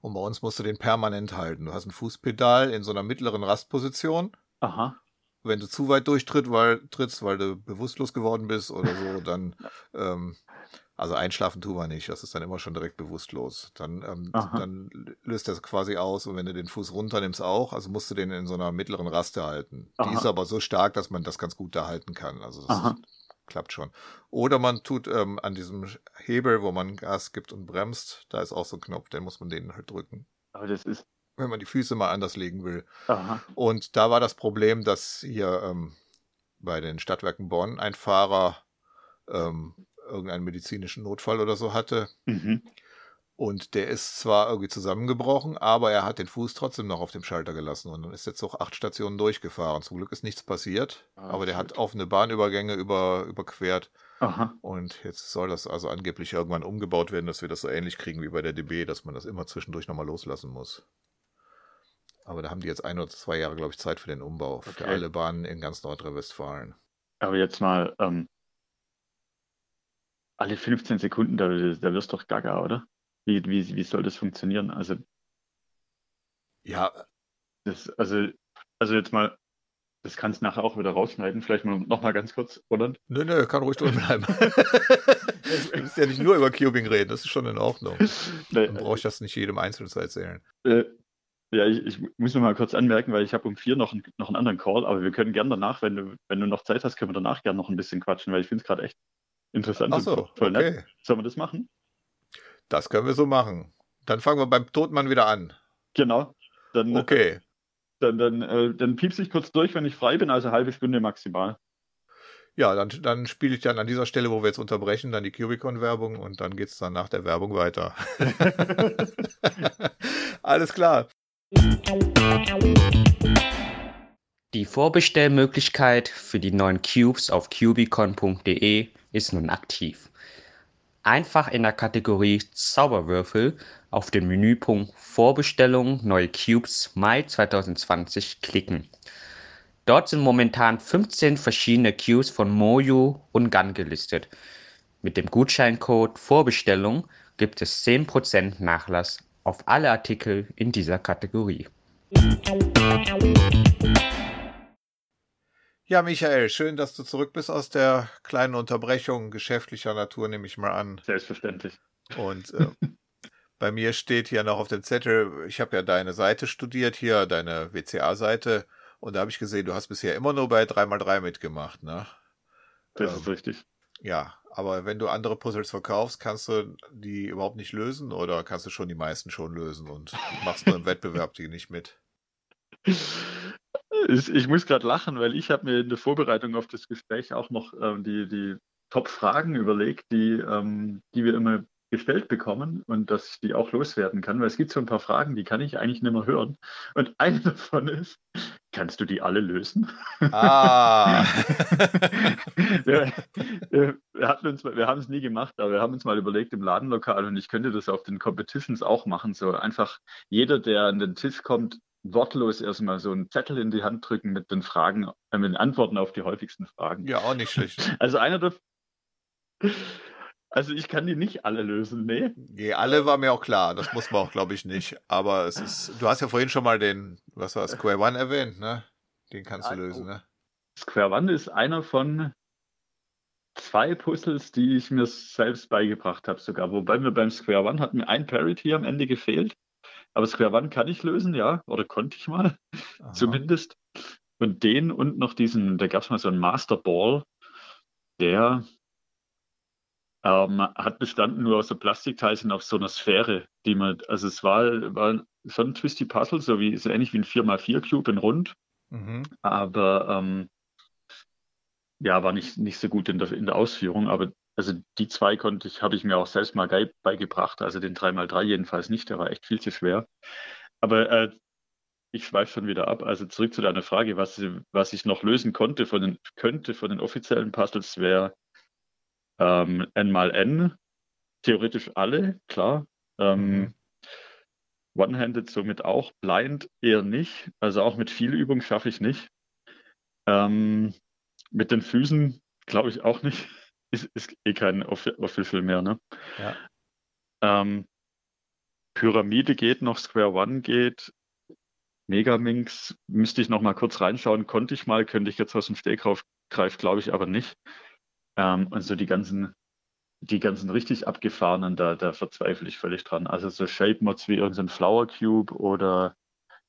Und bei uns musst du den permanent halten. Du hast ein Fußpedal in so einer mittleren Rastposition. Aha. Wenn du zu weit durchtritt, weil, trittst, weil du bewusstlos geworden bist oder so, dann, ähm, also einschlafen tun wir nicht. Das ist dann immer schon direkt bewusstlos. Dann, ähm, dann löst das quasi aus und wenn du den Fuß runternimmst auch, also musst du den in so einer mittleren Raste halten. Die Aha. ist aber so stark, dass man das ganz gut da halten kann. Also das Aha. Klappt schon. Oder man tut ähm, an diesem Hebel, wo man Gas gibt und bremst, da ist auch so ein Knopf, den muss man den halt drücken. Aber das ist. Wenn man die Füße mal anders legen will. Aha. Und da war das Problem, dass hier ähm, bei den Stadtwerken Bonn ein Fahrer ähm, irgendeinen medizinischen Notfall oder so hatte. Mhm. Und der ist zwar irgendwie zusammengebrochen, aber er hat den Fuß trotzdem noch auf dem Schalter gelassen und dann ist jetzt auch acht Stationen durchgefahren. Zum Glück ist nichts passiert, Ah, aber der hat shit. offene Bahnübergänge über, überquert. Aha. Und jetzt soll das also angeblich irgendwann umgebaut werden, dass wir das so ähnlich kriegen wie bei der DB, dass man das immer zwischendurch nochmal loslassen muss. Aber da haben die jetzt ein oder zwei Jahre, glaube ich, Zeit für den Umbau für Okay. alle Bahnen in ganz Nordrhein-Westfalen. Aber jetzt mal, ähm, alle 15 Sekunden, da, da wirst du doch gaga, oder? Wie, wie, wie soll das funktionieren? Also, Ja, das, also, also jetzt mal, das kannst du nachher auch wieder rausschneiden. Vielleicht mal noch mal ganz kurz, Roland. nö, nö, kann ruhig drin bleiben. du musst ja nicht nur über Cubing reden, das ist schon in Ordnung. Dann brauche ich das nicht jedem Einzelnen zu erzählen. Äh, ja, ich, ich muss nur mal kurz anmerken, weil ich habe um vier noch, einen- noch einen anderen Call, aber wir können gern danach, wenn du, wenn du noch Zeit hast, können wir danach gern noch ein bisschen quatschen, weil ich finde es gerade echt interessant Ach und so, voll nett. okay. Sollen wir das machen? Das können wir so machen. Dann fangen wir beim Todmann wieder an. Genau. Dann, Okay. dann, dann, äh, dann piepse ich kurz durch, wenn ich frei bin, also halbe Stunde maximal. Ja, dann, dann spiele ich dann an dieser Stelle, wo wir jetzt unterbrechen, dann die Cubicon-Werbung und dann geht's dann nach der Werbung weiter. Alles klar. Die Vorbestellmöglichkeit für die neuen Cubes auf cubicon.de ist nun aktiv. Einfach in der Kategorie Zauberwürfel auf den Menüpunkt Vorbestellung neue Cubes Mai 2020 klicken. Dort sind momentan 15 verschiedene Cubes von Moju und Gun gelistet. Mit dem Gutscheincode Vorbestellung gibt es 10% Nachlass auf alle Artikel in dieser Kategorie. Ja, Michael, schön, dass du zurück bist aus der kleinen Unterbrechung geschäftlicher Natur, nehme ich mal an. Selbstverständlich. Und äh, bei mir steht hier noch auf dem Zettel, ich habe ja deine Seite studiert, hier deine WCA-Seite, und da habe ich gesehen, du hast bisher immer nur bei 3x3 mitgemacht, ne? Das Ähm, ist richtig. Ja, aber wenn du andere Puzzles verkaufst, kannst du die überhaupt nicht lösen oder kannst du schon die meisten schon lösen und machst nur im Wettbewerb die nicht mit? Ich, ich muss gerade lachen, weil ich habe mir in der Vorbereitung auf das Gespräch auch noch ähm, die, die Top-Fragen überlegt, die, ähm, die wir immer gestellt bekommen und dass ich die auch loswerden kann, weil es gibt so ein paar Fragen, die kann ich eigentlich nicht mehr hören. Und eine davon ist, kannst du die alle lösen? Ah! wir, wir, wir hatten uns, wir haben es nie gemacht, aber wir haben uns mal überlegt im Ladenlokal und ich könnte das auf den Competitions auch machen. So einfach jeder, der an den Tisch kommt, wortlos erstmal so einen Zettel in die Hand drücken mit den Fragen, äh, mit den Antworten auf die häufigsten Fragen. Ja, auch nicht schlecht. Also einer der also ich kann die nicht alle lösen, nee. Nee, alle war mir auch klar, das muss man auch, glaube ich, nicht. Aber es ist, du hast ja vorhin schon mal den, was war Square One erwähnt, ne? Den kannst du lösen, ne? Square One ist einer von zwei Puzzles, die ich mir selbst beigebracht habe sogar. Wobei mir beim Square One hat mir ein Parity am Ende gefehlt. Aber Square One kann ich lösen, ja. Oder konnte ich mal, Aha. zumindest. Und den und noch diesen, da gab es mal so einen Master Ball, der ähm, hat bestanden nur aus so Plastikteilchen auf so einer Sphäre, die man, also es war, war schon ein Twisty Puzzle, so wie, so ähnlich wie ein 4x4 Cube in rund. Mhm. Aber ähm, ja, war nicht, nicht so gut in der, in der Ausführung, aber also die zwei konnte ich, habe ich mir auch selbst mal beigebracht, also den 3x3 jedenfalls nicht, der war echt viel zu schwer. Aber äh, ich schweife schon wieder ab. Also zurück zu deiner Frage, was, was ich noch lösen konnte von den, könnte von den offiziellen Puzzles wäre ähm, n mal n, theoretisch alle, klar. Ähm, mhm. One-handed somit auch, blind eher nicht. Also auch mit viel Übung schaffe ich nicht. Ähm, mit den Füßen glaube ich auch nicht. Ist, ist eh kein Official mehr, ne? Ja. Ähm, Pyramide geht noch, Square One geht. Megaminx müsste ich noch mal kurz reinschauen. Konnte ich mal, könnte ich jetzt aus dem Stegreif, glaube ich aber nicht. Ähm, und so die ganzen, die ganzen richtig abgefahrenen, da, da verzweifle ich völlig dran. Also so Shape Mods wie irgendein Flower Cube oder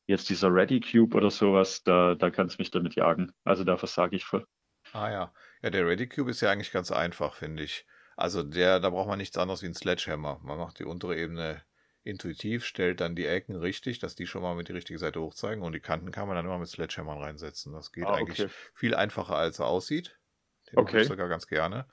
jetzt dieser Ready Cube oder sowas, da, da kann es mich damit jagen. Also da versage ich voll. Ah ja. Ja, der Ready Cube ist ja eigentlich ganz einfach, finde ich. Also der, da braucht man nichts anderes wie ein Sledgehammer. Man macht die untere Ebene intuitiv, stellt dann die Ecken richtig, dass die schon mal mit die richtige Seite hochzeigen und die Kanten kann man dann immer mit Sledgehammern reinsetzen. Das geht ah, okay. eigentlich viel einfacher, als er aussieht. Den okay. ich sogar ganz gerne.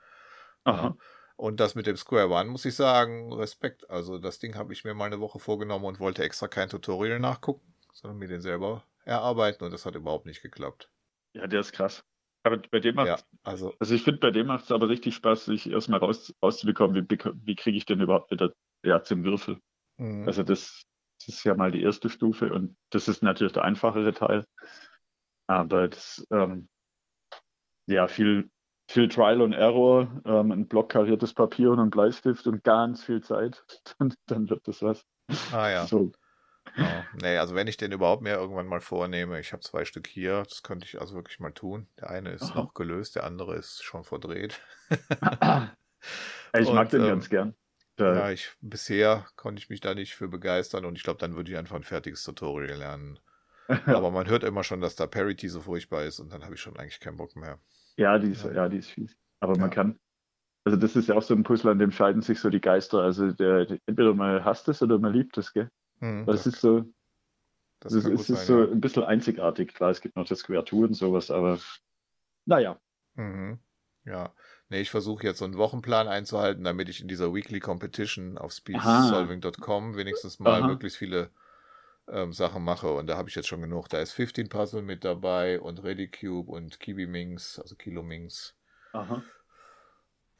Aha. Ja. Und das mit dem Square One muss ich sagen, Respekt. Also das Ding habe ich mir mal eine Woche vorgenommen und wollte extra kein Tutorial nachgucken, sondern mir den selber erarbeiten und das hat überhaupt nicht geklappt. Ja, der ist krass. Aber bei dem macht ja, also, also ich finde, bei dem macht es aber richtig Spaß, sich erstmal raus, rauszubekommen, wie, wie kriege ich denn überhaupt wieder ja, zum Würfel. Mhm. Also das, das, ist ja mal die erste Stufe und das ist natürlich der einfachere Teil. Aber das, ähm, ja, viel, viel Trial und Error, ähm, ein Block kariertes Papier und ein Bleistift und ganz viel Zeit, dann, dann wird das was. Ah ja. So, ja, nee, also wenn ich den überhaupt mehr irgendwann mal vornehme, ich habe zwei Stück hier, das könnte ich also wirklich mal tun. Der eine ist Aha. noch gelöst, der andere ist schon verdreht. ich und, mag den ähm, ganz gern. Ja, ich bisher konnte ich mich da nicht für begeistern und ich glaube, dann würde ich einfach ein fertiges Tutorial lernen. Aber man hört immer schon, dass da Parity so furchtbar ist und dann habe ich schon eigentlich keinen Bock mehr. Ja, die ist, ja. ja die ist fies. Aber ja. man kann, also das ist ja auch so ein Puzzle, an dem scheiden sich so die Geister. Also der, entweder man hasst es oder man liebt es, gell? Hm, das, das, ist so, das, das ist, sein, so ja. ein bisschen einzigartig. Klar, es gibt noch das Square und sowas, aber naja. Mhm. Ja, nee, ich versuche jetzt so einen Wochenplan einzuhalten, damit ich in dieser Weekly Competition auf speedsolving.com wenigstens mal Aha. möglichst viele ähm, Sachen mache. Und da habe ich jetzt schon genug. Da ist 15 Puzzle mit dabei und ReadyCube und Kibi-Minx, also Kilo-Minx. Aha.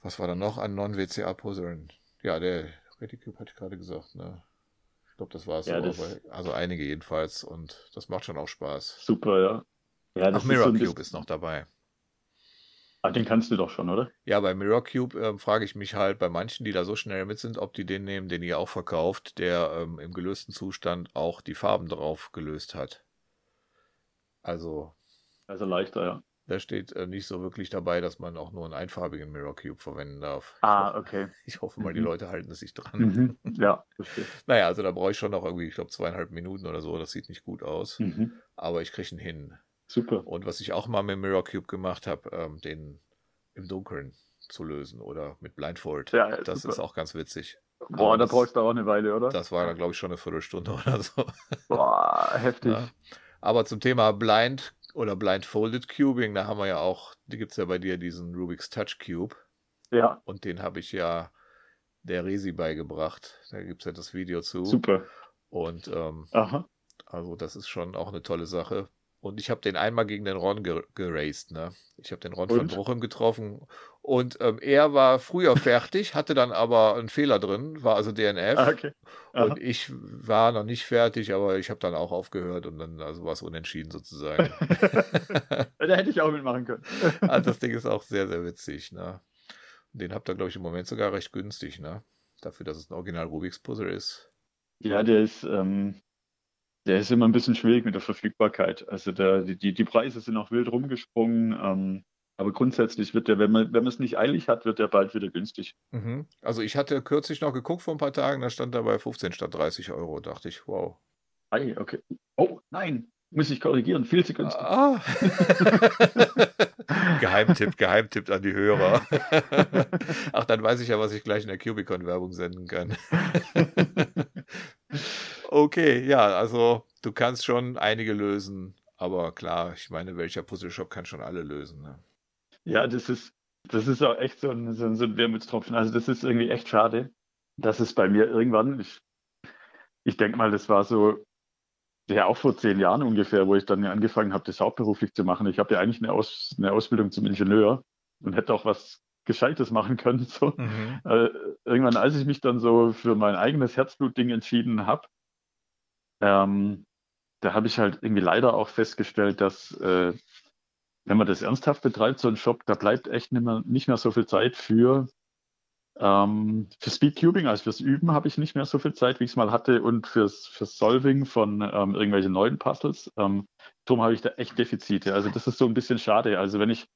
Was war da noch an Non-WCA-Puzzlen? Ja, der ReadyCube hatte ich gerade gesagt, ne? Glaube, das war es. Ja, also einige jedenfalls. Und das macht schon auch Spaß. Super, ja. ja Ach, Mirror ist so Cube ist noch dabei. Ah, den kannst du doch schon, oder? Ja, bei Mirror Cube äh, frage ich mich halt bei manchen, die da so schnell mit sind, ob die den nehmen, den ihr auch verkauft, der ähm, im gelösten Zustand auch die Farben drauf gelöst hat. Also. Also leichter, ja. Da steht äh, nicht so wirklich dabei, dass man auch nur einen einfarbigen Mirror Cube verwenden darf. Ah, okay. Ich hoffe mal, die mhm. Leute halten es sich dran. Mhm. Ja, verstehe. naja, also da brauche ich schon noch irgendwie, ich glaube, zweieinhalb Minuten oder so. Das sieht nicht gut aus. Mhm. Aber ich kriege ihn hin. Super. Und was ich auch mal mit Mirror Cube gemacht habe, ähm, den im Dunkeln zu lösen oder mit Blindfold. Ja, das super. ist auch ganz witzig. Boah, da brauchst du auch eine Weile, oder? Das war dann, glaube ich, schon eine Viertelstunde oder so. Boah, heftig. Ja. Aber zum Thema Blind oder Blindfolded Cubing, da haben wir ja auch, die gibt es ja bei dir, diesen Rubik's Touch Cube. Ja. Und den habe ich ja der Resi beigebracht. Da gibt es ja das Video zu. Super. Und ähm, Aha. also das ist schon auch eine tolle Sache. Und ich habe den einmal gegen den Ron geraced. Ne? Ich habe den Ron und? von Bruchem getroffen. Und ähm, er war früher fertig, hatte dann aber einen Fehler drin, war also DNF. Ah, okay. Und ich war noch nicht fertig, aber ich habe dann auch aufgehört und dann also war es unentschieden sozusagen. da hätte ich auch mitmachen können. also das Ding ist auch sehr, sehr witzig. Ne? Den habt ihr, glaube ich, im Moment sogar recht günstig, ne? Dafür, dass es ein Original Rubik's Puzzle ist. Ja, der ist, ähm, der ist immer ein bisschen schwierig mit der Verfügbarkeit. Also der, die, die Preise sind auch wild rumgesprungen. Ähm, aber grundsätzlich wird der, wenn man, wenn man es nicht eilig hat, wird der bald wieder günstig. Mhm. Also ich hatte kürzlich noch geguckt vor ein paar Tagen, da stand er bei 15 statt 30 Euro. Dachte ich, wow. Ei, okay. Oh, nein, muss ich korrigieren, viel zu günstig. Ah. Geheimtipp, Geheimtipp an die Hörer. Ach, dann weiß ich ja, was ich gleich in der Cubicon-Werbung senden kann. okay, ja, also du kannst schon einige lösen, aber klar, ich meine, welcher Puzzle Shop kann schon alle lösen? Ne? Ja, das ist, das ist auch echt so ein, so ein, so ein Wermutstropfen. Also das ist irgendwie echt schade, dass es bei mir irgendwann, ich, ich denke mal, das war so, ja auch vor zehn Jahren ungefähr, wo ich dann angefangen habe, das hauptberuflich zu machen. Ich habe ja eigentlich eine, Aus, eine Ausbildung zum Ingenieur und hätte auch was Gescheites machen können. So. Mhm. Äh, irgendwann, als ich mich dann so für mein eigenes Herzblutding entschieden habe, ähm, da habe ich halt irgendwie leider auch festgestellt, dass äh, wenn man das ernsthaft betreibt, so ein Shop, da bleibt echt nicht mehr, nicht mehr so viel Zeit für, ähm, für Speedcubing, also fürs Üben habe ich nicht mehr so viel Zeit, wie ich es mal hatte, und fürs, fürs Solving von ähm, irgendwelchen neuen Puzzles. Ähm, darum habe ich da echt Defizite. Also das ist so ein bisschen schade. Also wenn ich,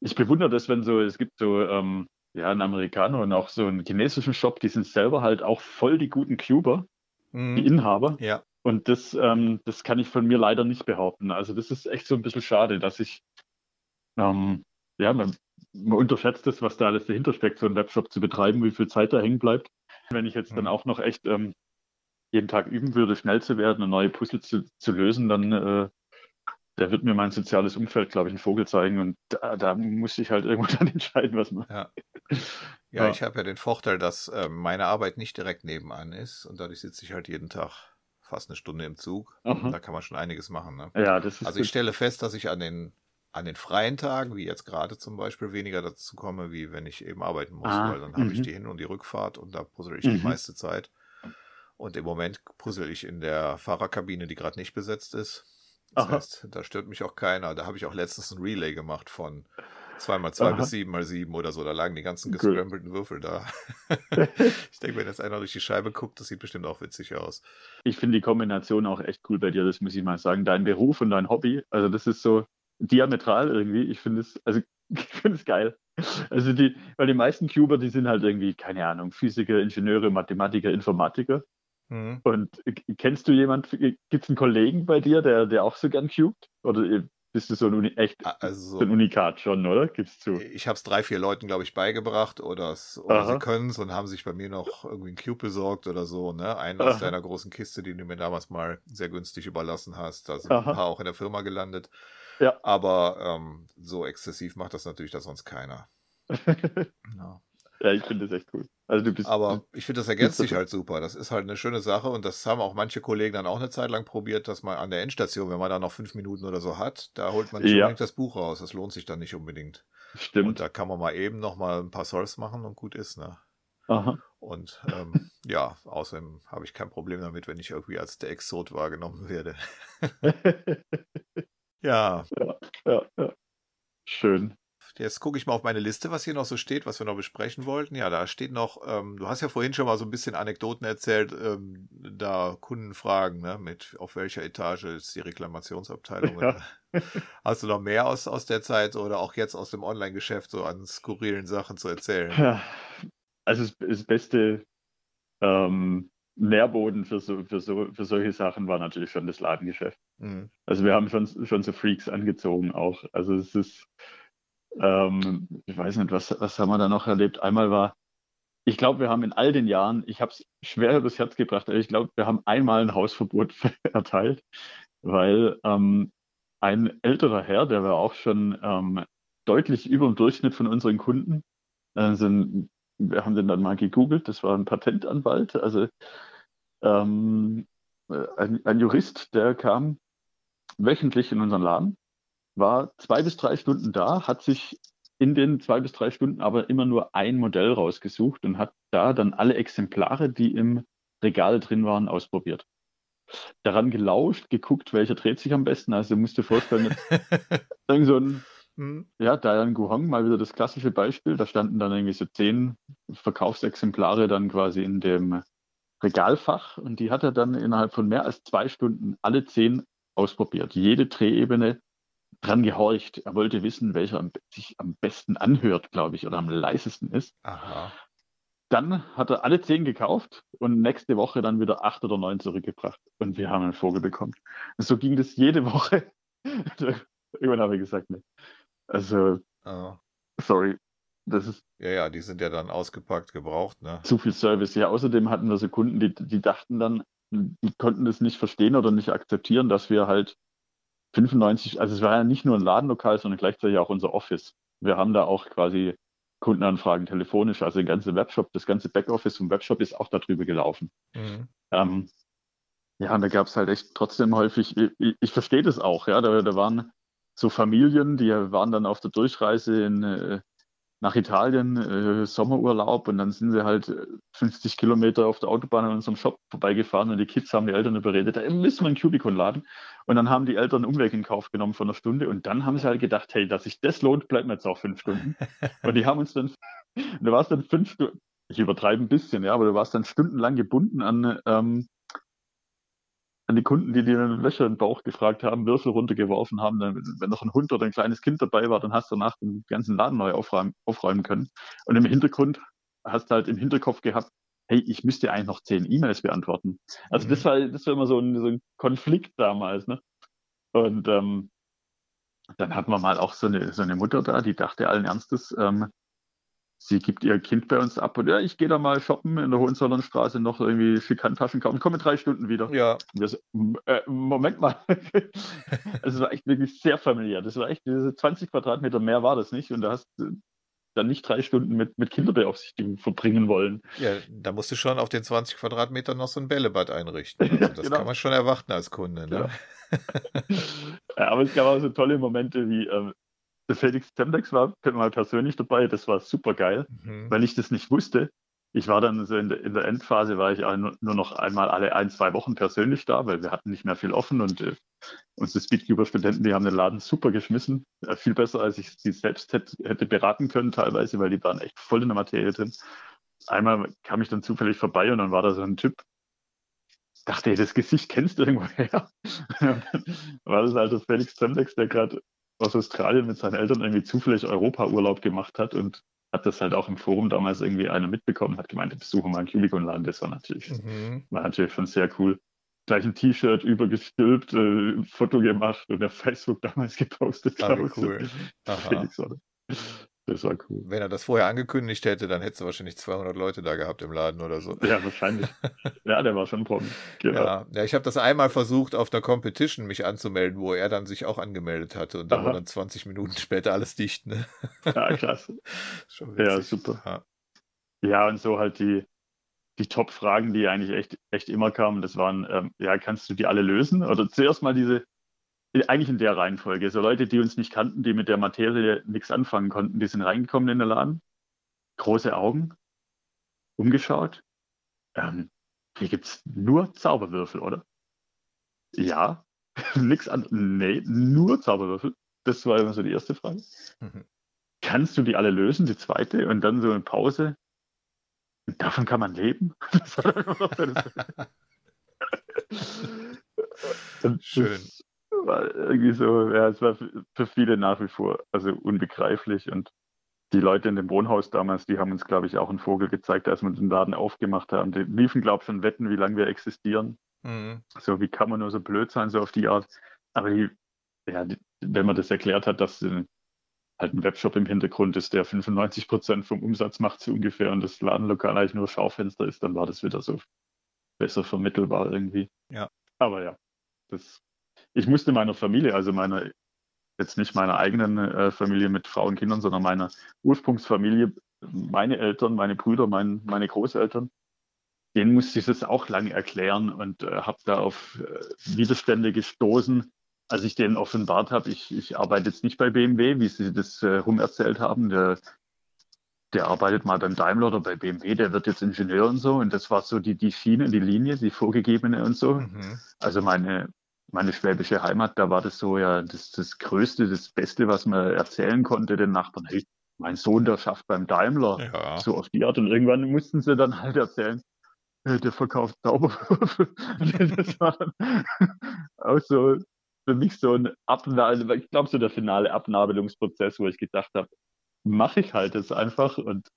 ich bewundere das, wenn so, es gibt so, ähm, ja, einen Amerikaner und auch so einen chinesischen Shop, die sind selber halt auch voll die guten Cuber, Mhm. die Inhaber. Ja. Und das, ähm, das kann ich von mir leider nicht behaupten. Also das ist echt so ein bisschen schade, dass ich, ähm, ja, man, man unterschätzt das, was da alles dahinter steckt, so einen Webshop zu betreiben, wie viel Zeit da hängen bleibt. Wenn ich jetzt dann auch noch echt ähm, jeden Tag üben würde, schnell zu werden und neue Puzzle zu, zu lösen, dann äh, da wird mir mein soziales Umfeld, glaube ich, einen Vogel zeigen. Und da, da muss ich halt irgendwo dann entscheiden, was man. Ja. Ja, ich habe ja den Vorteil, dass äh, meine Arbeit nicht direkt nebenan ist und dadurch sitze ich halt jeden Tag fast eine Stunde im Zug. Da kann man schon einiges machen. Ne? Ja, das ist also ich gut. stelle fest, dass ich an den an den freien Tagen, wie jetzt gerade zum Beispiel, weniger dazu komme, wie wenn ich eben arbeiten muss, Ah, weil dann habe ich mhm. die Hin- und die Rückfahrt und da puzzle ich die Mhm. meiste Zeit. Und im Moment puzzle ich in der Fahrerkabine, die gerade nicht besetzt ist. Das Aha. heißt, da stört mich auch keiner. Da habe ich auch letztens ein Relay gemacht von 2x2 Aha. bis 7x7 oder so. Da lagen die ganzen Cool. gescramblten Würfel da. ich denke, wenn jetzt einer durch die Scheibe guckt, das sieht bestimmt auch witzig aus. Ich finde die Kombination auch echt cool bei dir, das muss ich mal sagen. Dein Beruf und dein Hobby, also das ist so diametral irgendwie. Ich finde es, also ich finde es geil. Also die, weil die meisten Cuber, die sind halt irgendwie, keine Ahnung, Physiker, Ingenieure, Mathematiker, Informatiker. Mhm. Und kennst du jemand, gibt es einen Kollegen bei dir, der, der auch so gern cubt? Oder äh, bist du so ein Uni echt Also so ein Unikat schon, oder? Gibst zu? Ich habe es drei, vier Leuten, glaube ich, beigebracht oder, oder sie können es und haben sich bei mir noch irgendwie einen Cube besorgt oder so. Ne? Einen aus Aha. deiner großen Kiste, die du mir damals mal sehr günstig überlassen hast. Da sind Aha. ein paar auch in der Firma gelandet. Ja. Aber ähm, so exzessiv macht das natürlich da sonst keiner. Ja. Ja, ich finde das echt cool. Also du bist. Aber ich finde, das ergänzt sich halt super. Das ist halt eine schöne Sache und das haben auch manche Kollegen dann auch eine Zeit lang probiert, dass man an der Endstation, wenn man da noch fünf Minuten oder so hat, da holt man nicht Ja. unbedingt das Buch raus. Das lohnt sich dann nicht unbedingt. Stimmt. Und da kann man mal eben noch mal ein paar Solves machen und gut ist, ne? Aha. Und ähm, ja, außerdem habe ich kein Problem damit, wenn ich irgendwie als der Exot wahrgenommen werde. ja, Ja, ja, ja. Schön. Jetzt gucke ich mal auf meine Liste, was hier noch so steht, was wir noch besprechen wollten. Ja, da steht noch, ähm, du hast ja vorhin schon mal so ein bisschen Anekdoten erzählt, ähm, da Kundenfragen, ne, mit auf welcher Etage ist die Reklamationsabteilung. Ja. Hast du noch mehr aus, aus der Zeit oder auch jetzt aus dem Online-Geschäft so an skurrilen Sachen zu erzählen? Ja. Also das, das beste ähm, Nährboden für, so, für, so, für solche Sachen war natürlich schon das Ladengeschäft. Mhm. Also wir haben schon, schon so Freaks angezogen auch. Also es ist, ähm, ich weiß nicht, was, was haben wir da noch erlebt? Einmal war, ich glaube, wir haben in all den Jahren, ich habe es schwer übers Herz gebracht, aber ich glaube, wir haben einmal ein Hausverbot erteilt, weil ähm, ein älterer Herr, der war auch schon ähm, deutlich über dem Durchschnitt von unseren Kunden, sind, wir haben den dann mal gegoogelt, das war ein Patentanwalt, also ähm, äh, ein, ein Jurist, der kam wöchentlich in unseren Laden, war zwei bis drei Stunden da, hat sich in den zwei bis drei Stunden aber immer nur ein Modell rausgesucht und hat da dann alle Exemplare, die im Regal drin waren, ausprobiert. Daran gelauscht, geguckt, welcher dreht sich am besten. Also du musst dir vorstellen, irgend so ein, Mhm. ja, Diane Guhong, mal wieder das klassische Beispiel. Da standen dann irgendwie so zehn Verkaufsexemplare dann quasi in dem Regalfach und die hat er dann innerhalb von mehr als zwei Stunden alle zehn ausprobiert. Jede Drehebene dran gehorcht. Er wollte wissen, welcher sich am besten anhört, glaube ich, oder am leisesten ist. Aha. Dann hat er alle zehn gekauft und nächste Woche dann wieder acht oder neun zurückgebracht. Und wir haben einen Vogel bekommen. So ging das jede Woche. Irgendwann habe ich gesagt, ne. Also, Ah. sorry, das ist Ja, ja, die sind ja dann ausgepackt, gebraucht, ne? zu viel Service. Ja, außerdem hatten wir so Kunden, die, die dachten dann, die konnten das nicht verstehen oder nicht akzeptieren, dass wir halt 95, also es war ja nicht nur ein Ladenlokal, sondern gleichzeitig auch unser Office. wir haben da auch quasi Kundenanfragen telefonisch, also der ganze Webshop, das ganze Backoffice vom Webshop ist auch darüber gelaufen. Mhm. Ähm, ja, und da gab es halt echt trotzdem häufig, ich, ich verstehe das auch, ja, da, da waren so Familien, die waren dann auf der Durchreise in, äh, nach Italien, äh, Sommerurlaub und dann sind sie halt 50 äh, Kilometer auf der Autobahn an unserem Shop vorbeigefahren und die Kids haben die Eltern überredet, da müssen wir ein Cubicon laden. Und dann haben die Eltern einen Umweg in Kauf genommen von einer Stunde und dann haben sie halt gedacht, hey, dass sich das lohnt, bleiben wir jetzt auch fünf Stunden. und die haben uns dann, da war es dann fünf Stunden, ich übertreibe ein bisschen, ja, aber du warst dann stundenlang gebunden an, ähm, an die Kunden, die dir Löcher im Bauch gefragt haben, Würfel runtergeworfen haben, dann, wenn noch ein Hund oder ein kleines Kind dabei war, dann hast du danach den ganzen Laden neu aufräumen, aufräumen können. Und im Hintergrund hast du halt im Hinterkopf gehabt, hey, ich müsste eigentlich noch zehn E-Mails beantworten. Also mhm. das war, das war immer so ein, so ein Konflikt damals, ne? Und ähm, dann hatten wir mal auch so eine, so eine Mutter da, die dachte allen Ernstes, ähm, sie gibt ihr Kind bei uns ab und ja, ich gehe da mal shoppen in der Hohenzollernstraße, noch irgendwie schick Handtaschen kaufen, komme in drei Stunden wieder. Ja. So, äh, Moment mal. es war echt wirklich sehr familiär. Das war echt, diese 20 Quadratmeter mehr war das nicht und da hast du dann nicht drei Stunden mit, mit Kinderbeaufsichtigung verbringen wollen. Ja, da musst du schon auf den 20 Quadratmetern noch so ein Bällebad einrichten. Also das genau. kann man schon erwarten als Kunde. Ne? Ja. ja, aber es gab auch so tolle Momente wie, ähm, der Felix Temdex war mal persönlich dabei, das war super geil, mhm. weil ich das nicht wusste. Ich war dann so in der, in der Endphase, war ich nur, nur, noch einmal alle ein, zwei Wochen persönlich da, weil wir hatten nicht mehr viel offen und äh, unsere Speedcuber-Studenten, die haben den Laden super geschmissen. Äh, viel besser, als ich sie selbst hätte, hätte beraten können teilweise, weil die waren echt voll in der Materie drin. Einmal kam ich dann zufällig vorbei und dann war da so ein Typ, dachte, das Gesicht kennst du irgendwo her. war das halt das Felix Zemdex, der gerade aus Australien mit seinen Eltern irgendwie zufällig Europa-Urlaub gemacht hat und hat das halt auch im Forum damals irgendwie einer mitbekommen, hat gemeint, besuche mal einen Cubicon-Laden. Das war natürlich, mhm. war natürlich schon sehr cool. Gleich ein T-Shirt übergestülpt, äh, Foto gemacht und auf Facebook damals gepostet. Ah, cool. Felix, Das war cool. Wenn er das vorher angekündigt hätte, dann hättest du wahrscheinlich 200 Leute da gehabt im Laden oder so. Ja, wahrscheinlich. ja, der war schon Promi. Genau. Ja, ja, ich habe das einmal versucht, auf der Competition mich anzumelden, wo er dann sich auch angemeldet hatte. Und da war dann 20 Minuten später alles dicht. Ne? Ja, klasse. ja, super. Ja. ja, und so halt die, die Top-Fragen, die eigentlich echt, echt immer kamen, das waren, ähm, ja, kannst du die alle lösen? Oder zuerst mal diese, eigentlich in der Reihenfolge. So Leute, die uns nicht kannten, die mit der Materie nichts anfangen konnten, die sind reingekommen in den Laden, große Augen, umgeschaut. Ähm, hier gibt es nur Zauberwürfel, oder? Ja, nichts an. Nee, nur Zauberwürfel. Das war immer so die erste Frage. Mhm. Kannst du die alle lösen? Die zweite und dann so eine Pause. Davon kann man leben. Schön war irgendwie so, ja, es war für viele nach wie vor also unbegreiflich und die Leute in dem Wohnhaus damals, die haben uns, glaube ich, auch einen Vogel gezeigt, als wir den Laden aufgemacht haben. Die liefen, glaube ich, schon Wetten, wie lange wir existieren. Mhm. So, wie kann man nur so blöd sein, so auf die Art. Aber die, ja, die, wenn man das erklärt hat, dass halt ein Webshop im Hintergrund ist, der 95 Prozent vom Umsatz macht, so ungefähr, und das Ladenlokal eigentlich nur Schaufenster ist, dann war das wieder so besser vermittelbar irgendwie. Ja. Aber ja, das ich musste meiner Familie, also meiner, jetzt nicht meiner eigenen äh, Familie mit Frauen und Kindern, sondern meiner Ursprungsfamilie, meine Eltern, meine Brüder, mein, meine Großeltern, denen musste ich das auch lange erklären und äh, habe da auf äh, Widerstände gestoßen, als ich denen offenbart habe, ich, ich arbeite jetzt nicht bei BMW, wie sie das äh, rum erzählt haben. Der, der arbeitet mal beim Daimler oder bei BMW, der wird jetzt Ingenieur und so. Und das war so die, die Schiene, die Linie, die vorgegebene und so. Mhm. Also meine, meine schwäbische Heimat, da war das so ja das, das Größte, das Beste, was man erzählen konnte den Nachbarn. Hey, mein Sohn, der schafft beim Daimler. Ja. So auf die Art. Und irgendwann mussten sie dann halt erzählen, äh, der verkauft Zauberwürfel. das war dann auch so für mich so ein Abnabel, ich glaube so der finale Abnabelungsprozess, wo ich gedacht habe, mache ich halt jetzt einfach und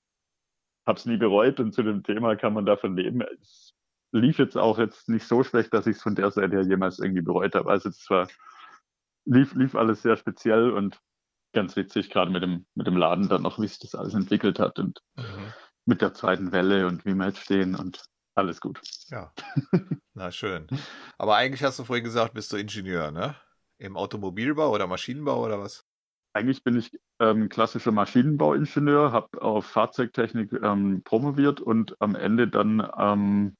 habe es nie bereut und zu dem Thema kann man davon leben. Es lief jetzt auch jetzt nicht so schlecht, dass ich es von der Seite her jemals irgendwie bereut habe. Also es war, lief, lief alles sehr speziell und ganz witzig, gerade mit dem, mit dem Laden dann noch, wie sich das alles entwickelt hat und mhm. mit der zweiten Welle und wie wir jetzt stehen und alles gut. Ja. Na schön. Aber eigentlich hast du vorhin gesagt, bist du Ingenieur, ne? Im Automobilbau oder Maschinenbau oder was? eigentlich bin ich ähm, klassischer Maschinenbauingenieur, habe auf Fahrzeugtechnik ähm, promoviert und am Ende dann ähm,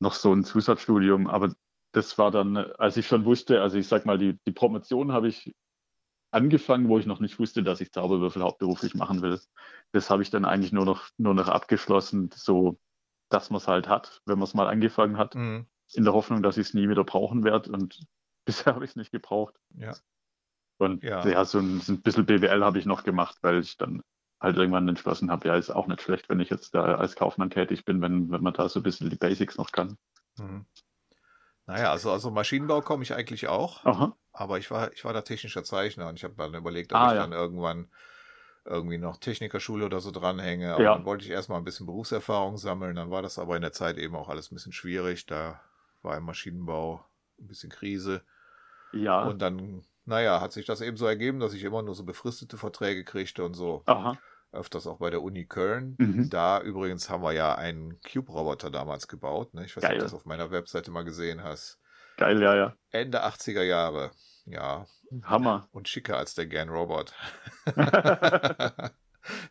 noch so ein Zusatzstudium. Aber das war dann, als ich schon wusste, also ich sag mal, die, die Promotion habe ich angefangen, wo ich noch nicht wusste, dass ich Zauberwürfel hauptberuflich machen will. Das habe ich dann eigentlich nur noch, nur noch abgeschlossen, so dass man es halt hat, wenn man es mal angefangen hat, Mhm. in der Hoffnung, dass ich es nie wieder brauchen werde. Und bisher habe ich es nicht gebraucht. Ja. Und Ja. ja, so, ein, so ein bisschen BWL habe ich noch gemacht, weil ich dann halt irgendwann entschlossen habe, ja, ist auch nicht schlecht, wenn ich jetzt da als Kaufmann tätig bin, wenn, wenn man da so ein bisschen die Basics noch kann. Mhm. Naja, also, also Maschinenbau komme ich eigentlich auch. Aha. Aber ich war, ich war da technischer Zeichner und ich habe dann überlegt, ob Ah, ich ja. dann irgendwann irgendwie noch Technikerschule oder so dranhänge. Aber Ja. dann wollte ich erstmal ein bisschen Berufserfahrung sammeln. Dann war das aber in der Zeit eben auch alles ein bisschen schwierig. Da war im Maschinenbau ein bisschen Krise. Ja. Und dann, naja, hat sich das eben so ergeben, dass ich immer nur so befristete Verträge kriegte und so. Aha. Öfters auch bei der Uni Köln. Mhm. Da übrigens haben wir ja einen Cube-Roboter damals gebaut. Ne? Ich weiß nicht, ob du das auf meiner Webseite mal gesehen hast. Geil, ja, ja. Ende 80er Jahre. Ja. Hammer. Und schicker als der Gan Robot.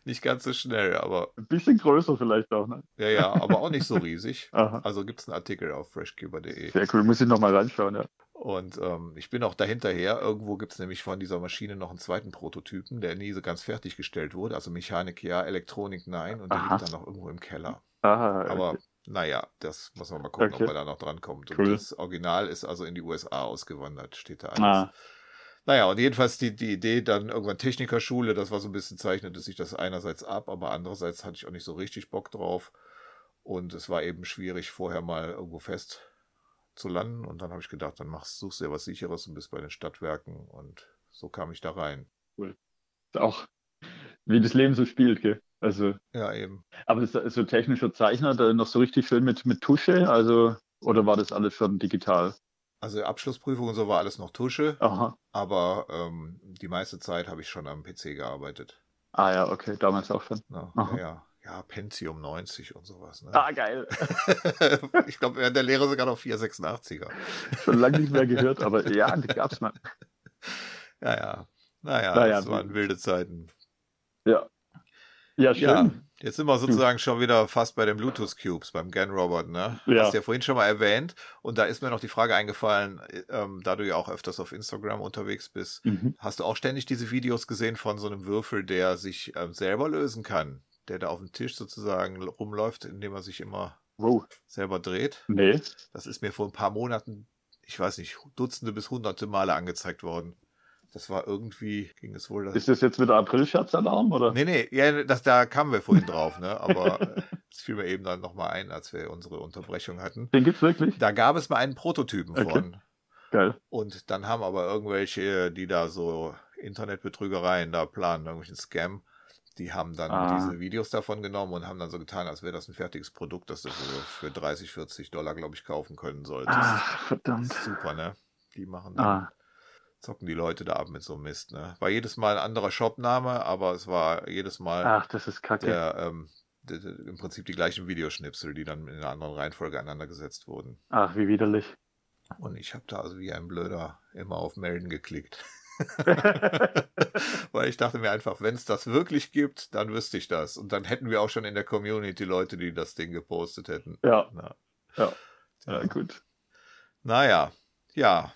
nicht ganz so schnell, aber. Ein bisschen größer vielleicht auch, ne? Ja, ja, aber auch nicht so riesig. Also gibt es einen Artikel auf freshcuber.de. Sehr cool, muss ich nochmal reinschauen, ja. Und ähm, ich bin auch dahinterher. Irgendwo gibt es nämlich von dieser Maschine noch einen zweiten Prototypen, der nie so ganz fertiggestellt wurde. Also Mechanik ja, Elektronik nein. Und der Aha. liegt dann noch irgendwo im Keller. Aha, Aber okay. naja, das muss man mal gucken, Okay. ob er da noch drankommt. Und Cool. das Original ist also in die USA ausgewandert, steht da alles. Ah. Naja, und jedenfalls die, die Idee dann irgendwann Technikerschule, das war so ein bisschen zeichnete sich das einerseits ab, aber andererseits hatte ich auch nicht so richtig Bock drauf. Und es war eben schwierig, vorher mal irgendwo fest zu landen. Und dann habe ich gedacht, dann machst, suchst du dir was Sicheres und bist bei den Stadtwerken. Und so kam ich da rein. Cool. Ist auch, wie das Leben so spielt, gell? Also, Ja, eben. aber das ist so technischer Zeichner, da noch so richtig schön mit, mit Tusche, also, oder war das alles schon digital? Also Abschlussprüfung und so war alles noch Tusche. Aha. Aber ähm, die meiste Zeit habe ich schon am PC gearbeitet. Ah ja, okay, damals auch schon. Na, ja, ja, ja, Pentium 90 und sowas. Ne? Ah, geil. ich glaube, während der Lehre sogar noch 486er. Schon lange nicht mehr gehört, aber ja, die gab's mal. Ja, ja. Naja, Naja, das waren wilde Zeiten. Ja. Ja, schön. Ja, jetzt sind wir sozusagen schon wieder fast bei den Bluetooth Cubes, beim Gan Robot, ne? Ja. Hast du ja vorhin schon mal erwähnt. Und da ist mir noch die Frage eingefallen, ähm, da du ja auch öfters auf Instagram unterwegs bist, Mhm. hast du auch ständig diese Videos gesehen von so einem Würfel, der sich ähm, selber lösen kann? Der da auf dem Tisch sozusagen rumläuft, indem er sich immer Wow. selber dreht? Nee. Das ist mir vor ein paar Monaten, ich weiß nicht, Dutzende bis Hunderte Male angezeigt worden. Das war irgendwie, ging es wohl. Ist das jetzt wieder April-Scherzalarm, oder? Nee, nee, ja, das, da kamen wir vorhin drauf, ne? Aber äh, es fiel mir eben dann nochmal ein, als wir unsere Unterbrechung hatten. Den gibt's wirklich? Da gab es mal einen Prototypen Okay. von. Geil. Und dann haben aber irgendwelche, die da so Internetbetrügereien da planen, irgendwelchen Scam, die haben dann Ah. diese Videos davon genommen und haben dann so getan, als wäre das ein fertiges Produkt, das du für 30, 40 Dollar, glaube ich, kaufen können solltest. Ach, verdammt. Super, ne? Die machen dann, Ah. zocken die Leute da ab mit so einem Mist, ne? War jedes Mal ein anderer Shopname, aber es war jedes Mal Ach, das ist kacke. der, ähm, der, der, im Prinzip die gleichen Videoschnipsel, die dann in einer anderen Reihenfolge aneinander gesetzt wurden. Ach, wie widerlich. Und ich habe da also wie ein Blöder immer auf Melden geklickt. Weil ich dachte mir einfach, wenn es das wirklich gibt, dann wüsste ich das. Und dann hätten wir auch schon in der Community Leute, die das Ding gepostet hätten. Ja. Na, Ja. Ja, gut. naja, ja.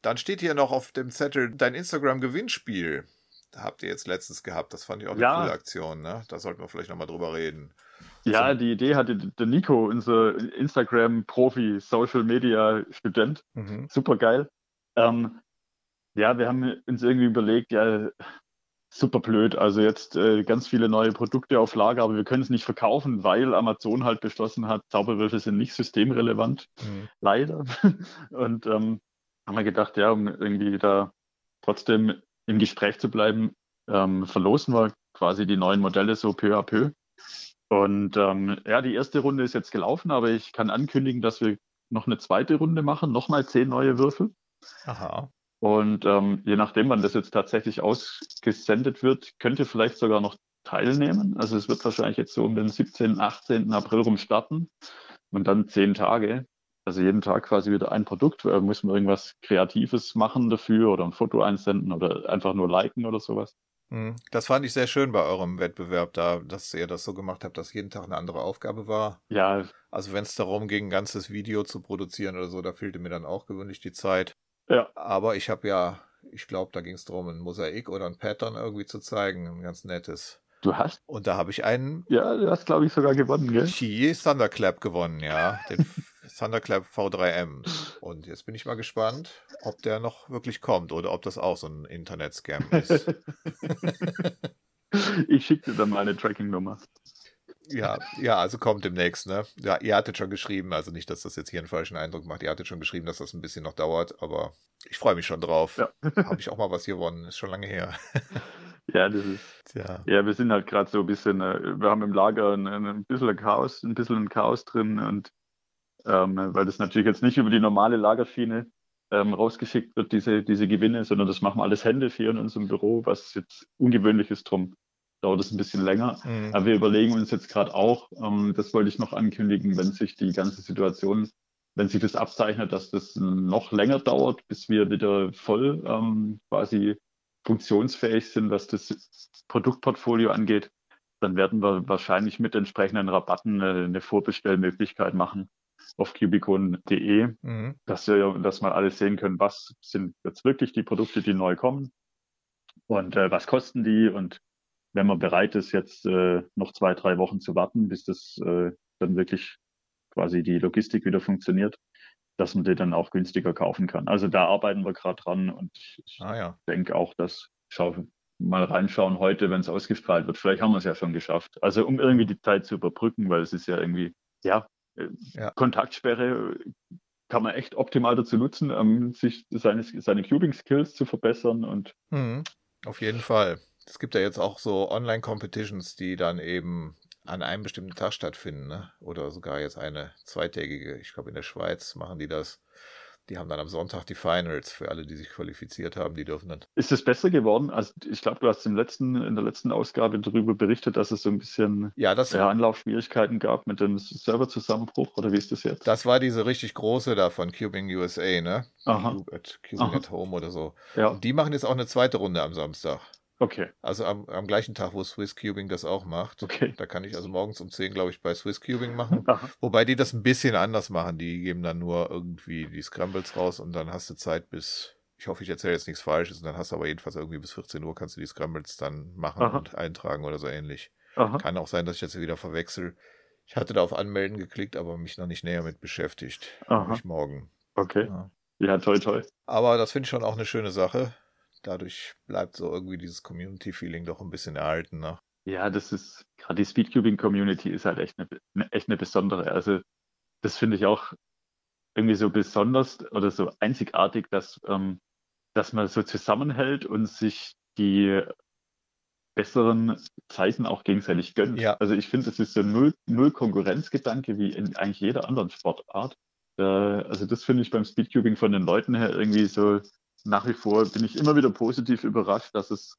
Dann steht hier noch auf dem Zettel dein Instagram-Gewinnspiel. Da habt ihr jetzt letztens gehabt. Das fand ich auch eine Ja. coole Aktion. Ne? Da sollten wir vielleicht nochmal drüber reden. Ja, die Idee hatte der Nico, unser Instagram-Profi, Social-Media-Student. Mhm. Super geil. Ähm, ja, wir haben uns irgendwie überlegt, ja, super blöd. Also jetzt äh, ganz viele neue Produkte auf Lager, aber wir können es nicht verkaufen, weil Amazon halt beschlossen hat, Zauberwürfel sind nicht systemrelevant, Mhm. leider. Und ähm, haben wir gedacht, ja, um irgendwie da trotzdem im Gespräch zu bleiben, ähm, verlosen wir quasi die neuen Modelle so peu à peu. Und ähm, ja, die erste Runde ist jetzt gelaufen, aber ich kann ankündigen, dass wir noch eine zweite Runde machen, nochmal zehn neue Würfel. Aha. Und ähm, je nachdem, wann das jetzt tatsächlich ausgesendet wird, könnte vielleicht sogar noch teilnehmen. Also es wird wahrscheinlich jetzt so um den 17., 18. April rum starten und dann zehn Tage. Also jeden Tag quasi wieder ein Produkt, äh, muss man irgendwas Kreatives machen dafür oder ein Foto einsenden oder einfach nur liken oder sowas. Hm, Das fand ich sehr schön bei eurem Wettbewerb da, dass ihr das so gemacht habt, dass jeden Tag eine andere Aufgabe war. Ja, Also wenn es darum ging, ein ganzes Video zu produzieren oder so, da fehlte mir dann auch gewöhnlich die Zeit. Ja. Aber ich habe ja, ich glaube, da ging es darum, ein Mosaik oder ein Pattern irgendwie zu zeigen, ein ganz nettes. du hast, Und da habe ich einen ja, du hast, glaube ich, sogar gewonnen, gell? Qi Thunderclap gewonnen, ja. Den Thunderclap V3M. Und jetzt bin ich mal gespannt, ob der noch wirklich kommt oder ob das auch so ein Internet-Scam ist. ich schicke dir dann meine Tracking-Nummer. Ja, ja, also kommt demnächst, ne? Ja, ihr hattet schon geschrieben, also nicht, dass das jetzt hier einen falschen Eindruck macht. Ihr hattet schon geschrieben, dass das ein bisschen noch dauert, aber ich freue mich schon drauf. Ja. Habe ich auch mal was gewonnen, ist schon lange her. Ja, das ist. Tja. Ja, wir sind halt gerade so ein bisschen, äh, wir haben im Lager ein, ein bisschen Chaos, ein bisschen Chaos drin und ähm, weil das natürlich jetzt nicht über die normale Lagerschiene ähm, rausgeschickt wird, diese, diese Gewinne, sondern das machen wir alles händisch hier in unserem Büro, was jetzt ungewöhnlich ist, drum dauert es ein bisschen länger. Mhm. Aber wir überlegen uns jetzt gerade auch, ähm, das wollte ich noch ankündigen, wenn sich die ganze Situation, wenn sich das abzeichnet, dass das noch länger dauert, bis wir wieder voll ähm, quasi funktionsfähig sind, was das Produktportfolio angeht, dann werden wir wahrscheinlich mit entsprechenden Rabatten eine Vorbestellmöglichkeit machen auf cubicon.de, Mhm. dass wir, dass man alles sehen können, was sind jetzt wirklich die Produkte, die neu kommen und äh, was kosten die und wenn man bereit ist, jetzt äh, noch zwei, drei Wochen zu warten, bis das äh, dann wirklich quasi die Logistik wieder funktioniert, dass man die dann auch günstiger kaufen kann. Also da arbeiten wir gerade dran und ich Ah ja. denke auch, dass schau mal reinschauen heute, wenn es ausgestrahlt wird. Vielleicht haben wir es ja schon geschafft. Also um irgendwie die Zeit zu überbrücken, weil es ist ja irgendwie, ja, äh, Ja. Kontaktsperre äh, kann man echt optimal dazu nutzen, ähm, sich seine, seine Cubing-Skills zu verbessern und Mhm. Auf jeden Fall. Es gibt ja jetzt auch so Online-Competitions, die dann eben an einem bestimmten Tag stattfinden, ne? Oder sogar jetzt eine zweitägige. Ich glaube, in der Schweiz machen die das. Die haben dann am Sonntag die Finals für alle, die sich qualifiziert haben. Die dürfen dann. Ist es besser geworden? Also ich glaube, du hast im letzten, in der letzten Ausgabe darüber berichtet, dass es so ein bisschen Ja, das, ja, Anlaufschwierigkeiten gab mit dem Serverzusammenbruch oder wie ist das jetzt? das war diese richtig große da von Cubing USA, ne? Aha. At, Cubing Aha. at Home oder so. Ja, Und die machen jetzt auch eine zweite Runde am Samstag. Okay, Also am, am gleichen Tag, wo Swiss Cubing das auch macht. okay. Da kann ich also morgens um 10, glaube ich, bei Swiss Cubing machen. Aha. Wobei die das ein bisschen anders machen. Die geben dann nur irgendwie die Scrambles raus und dann hast du Zeit bis, ich hoffe, ich erzähle jetzt nichts Falsches, und dann hast du aber jedenfalls irgendwie bis 14 Uhr kannst du die Scrambles dann machen Aha. und eintragen oder so ähnlich. Aha. Kann auch sein, dass ich jetzt wieder verwechsel. Ich hatte da auf Anmelden geklickt, aber mich noch nicht näher mit beschäftigt. Aha. Ich morgen. Okay. Ja. Ja, toll, toll. Aber das finde ich schon auch eine schöne Sache. Dadurch bleibt so irgendwie dieses Community-Feeling doch ein bisschen erhalten. Ne? Ja, das ist, gerade die Speedcubing-Community ist halt echt eine, eine, echt eine besondere. Also, das finde ich auch irgendwie so besonders oder so einzigartig, dass, ähm, dass man so zusammenhält und sich die besseren Zeiten auch gegenseitig gönnt. Ja. Also ich finde, das ist so null, null Konkurrenzgedanke wie in eigentlich jeder anderen Sportart. Äh, also das finde ich beim Speedcubing von den Leuten her irgendwie so nach wie vor bin ich immer wieder positiv überrascht, dass es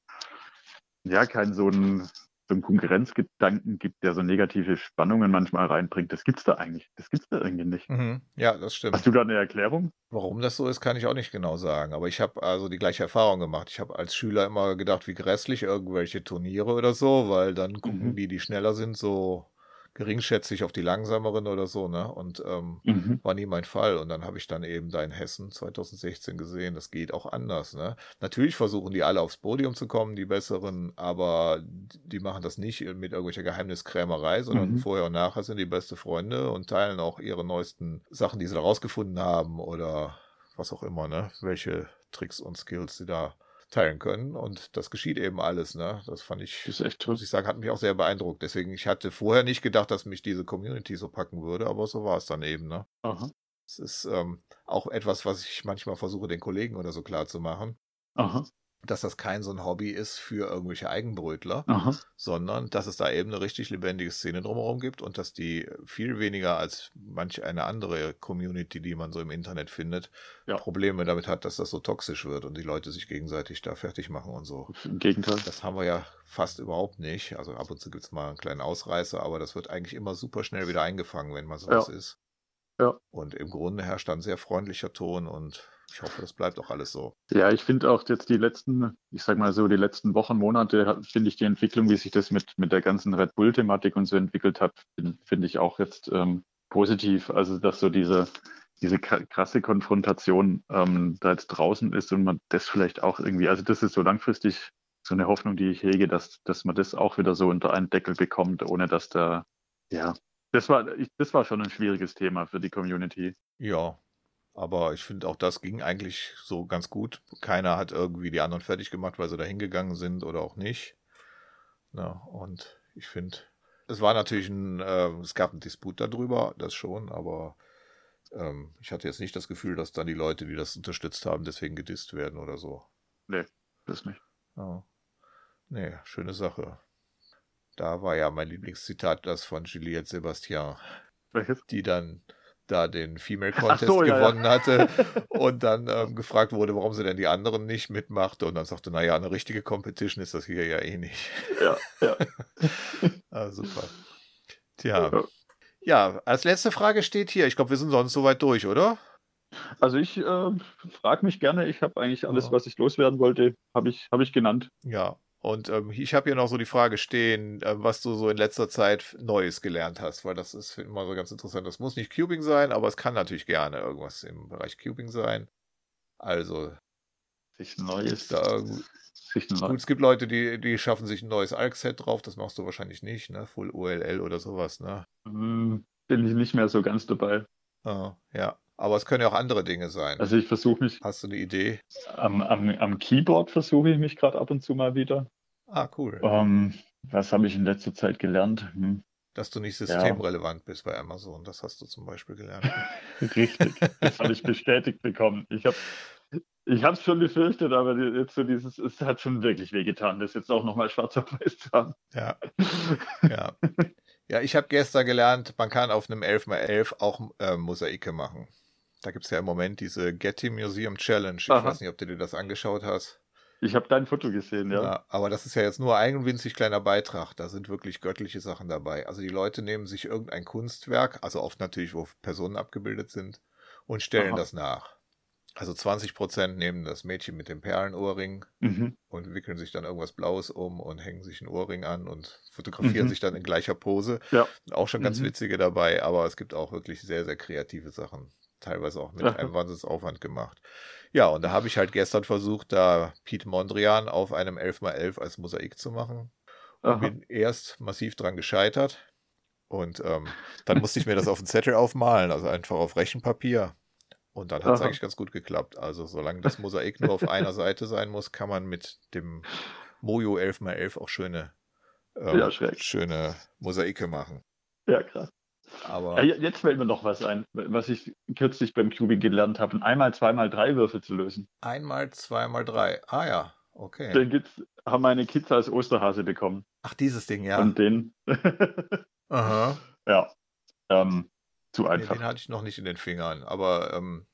ja keinen so einen, so einen Konkurrenzgedanken gibt, der so negative Spannungen manchmal reinbringt. Das gibt's da eigentlich. Das gibt's da irgendwie nicht. Mhm. Ja, das stimmt. Hast du da eine Erklärung? Warum das so ist, kann ich auch nicht genau sagen. Aber ich habe also die gleiche Erfahrung gemacht. Ich habe als Schüler immer gedacht, wie grässlich irgendwelche Turniere oder so, weil dann gucken Mhm. die, die schneller sind, so geringschätzig auf die langsameren oder so, ne? Und ähm, Mhm. war nie mein Fall. Und dann habe ich dann eben da in Hessen 2016 gesehen, das geht auch anders, ne? Natürlich versuchen die alle aufs Podium zu kommen, die besseren, aber die machen das nicht mit irgendwelcher Geheimniskrämerei, sondern Mhm. vorher und nachher sind die beste Freunde und teilen auch ihre neuesten Sachen, die sie da rausgefunden haben oder was auch immer, ne? Welche Tricks und Skills sie da teilen können. Und das geschieht eben alles, ne? Das fand ich, Das ist echt toll. muss ich sagen, hat mich auch sehr beeindruckt. Deswegen, ich hatte vorher nicht gedacht, dass mich diese Community so packen würde, aber so war es dann eben, ne? Aha. Es ist ähm, auch etwas, was ich manchmal versuche, den Kollegen oder so klar zu machen, Aha. Dass das kein so ein Hobby ist für irgendwelche Eigenbrötler, Aha. sondern dass es da eben eine richtig lebendige Szene drumherum gibt und dass die viel weniger als manch eine andere Community, die man so im Internet findet, Ja. Probleme damit hat, dass das so toxisch wird und die Leute sich gegenseitig da fertig machen und so. Im Gegenteil. Das haben wir ja fast überhaupt nicht. Also ab und zu gibt's mal einen kleinen Ausreißer, aber das wird eigentlich immer super schnell wieder eingefangen, wenn mal sowas Ja. ist. Ja. Und im Grunde herrscht dann sehr freundlicher Ton und ich hoffe, das bleibt auch alles so. Ja, ich finde auch jetzt die letzten, ich sag mal so, die letzten Wochen, Monate, finde ich die Entwicklung, wie sich das mit, mit der ganzen Red Bull-Thematik und so entwickelt hat, finde find ich auch jetzt ähm, positiv. Also, dass so diese, diese krasse Konfrontation ähm, da jetzt draußen ist und man das vielleicht auch irgendwie, also das ist so langfristig so eine Hoffnung, die ich hege, dass, dass man das auch wieder so unter einen Deckel bekommt, ohne dass da, ja, das war, ich, das war schon ein schwieriges Thema für die Community. Ja, aber ich finde auch das ging eigentlich so ganz gut. Keiner hat irgendwie die anderen fertig gemacht, weil sie da hingegangen sind oder auch nicht. Na, und ich finde, es war natürlich ein, äh, es gab einen Disput darüber, das schon, aber ähm, ich hatte jetzt nicht das Gefühl, dass dann die Leute, die das unterstützt haben, deswegen gedisst werden oder so. Nee, das nicht. Ja. Nee, schöne Sache. Da war ja mein Lieblingszitat das von Juliette Sebastian. Welches? Die dann da den Female Contest so, ja, gewonnen ja. hatte und dann ähm, gefragt wurde, warum sie denn die anderen nicht mitmachte und dann sagte, naja, eine richtige Competition ist das hier ja eh nicht. Ja, ja. ah, super. Tja. Ja, als letzte Frage steht hier, ich glaube, wir sind sonst soweit durch, oder? Also ich äh, frage mich gerne, ich habe eigentlich alles, was ich loswerden wollte, habe ich, hab ich genannt. Ja, und ähm, ich habe hier noch so die Frage stehen, äh, was du so in letzter Zeit Neues gelernt hast, weil das ist immer so ganz interessant. Das muss nicht Cubing sein, aber es kann natürlich gerne irgendwas im Bereich Cubing sein. Also. Sich Neues. Da, sich Gut, es gibt Leute, die, die schaffen sich ein neues ARC-Set drauf, das machst du wahrscheinlich nicht, ne? Full OLL oder sowas, ne? Hm, Bin ich nicht mehr so ganz dabei. Ah, ja. Aber es können ja auch andere Dinge sein. Also ich versuche mich. Hast du eine Idee? Am, am, am Keyboard versuche ich mich gerade ab und zu mal wieder. Ah, cool. Ähm, was habe ich in letzter Zeit gelernt? Hm. Dass du nicht systemrelevant bist bei Amazon, das hast du zum Beispiel gelernt. Richtig, das habe ich bestätigt bekommen. Ich habe ich habe es schon befürchtet, aber jetzt so dieses, es hat schon wirklich wehgetan, das jetzt auch nochmal schwarz auf weiß zu haben. Ja. Ja. Ja, ich habe gestern gelernt, man kann auf einem 11x11 auch äh, Mosaike machen. Da gibt es ja im Moment diese Getty Museum Challenge. Ich Aha. weiß nicht, ob du dir das angeschaut hast. Ich habe dein Foto gesehen, ja. Ja, aber das ist ja jetzt nur ein winzig kleiner Beitrag. Da sind wirklich göttliche Sachen dabei. Also die Leute nehmen sich irgendein Kunstwerk, also oft natürlich, wo Personen abgebildet sind, und stellen Aha. das nach. Also 20 Prozent nehmen das Mädchen mit dem Perlenohrring Mhm. und wickeln sich dann irgendwas Blaues um und hängen sich einen Ohrring an und fotografieren Mhm. sich dann in gleicher Pose. Ja. Auch schon ganz Mhm. witzige dabei, aber es gibt auch wirklich sehr, sehr kreative Sachen. Teilweise auch mit einem Wahnsinnsaufwand gemacht. Ja, und da habe ich halt gestern versucht, da Pete Mondrian auf einem 11x11 als Mosaik zu machen. Und Aha. bin erst massiv dran gescheitert. Und ähm, dann musste ich mir das auf den Zettel aufmalen, also einfach auf Rechenpapier. Und dann hat es eigentlich ganz gut geklappt. Also solange das Mosaik nur auf einer Seite sein muss, kann man mit dem Mojo 11x11 auch schöne, ähm, Ja, schöne Mosaike machen. Ja, krass. Aber Ja, jetzt fällt mir noch was ein, was ich kürzlich beim Cubing gelernt habe, ein einmal, zweimal drei Würfel zu lösen. einmal, zweimal, drei. Ah ja, okay. Den gibt's, haben meine Kids als Osterhase bekommen. Ach, dieses Ding, ja. Und den, Aha. ja, ähm, zu Nee, einfach. den hatte ich noch nicht in den Fingern, aber ähm,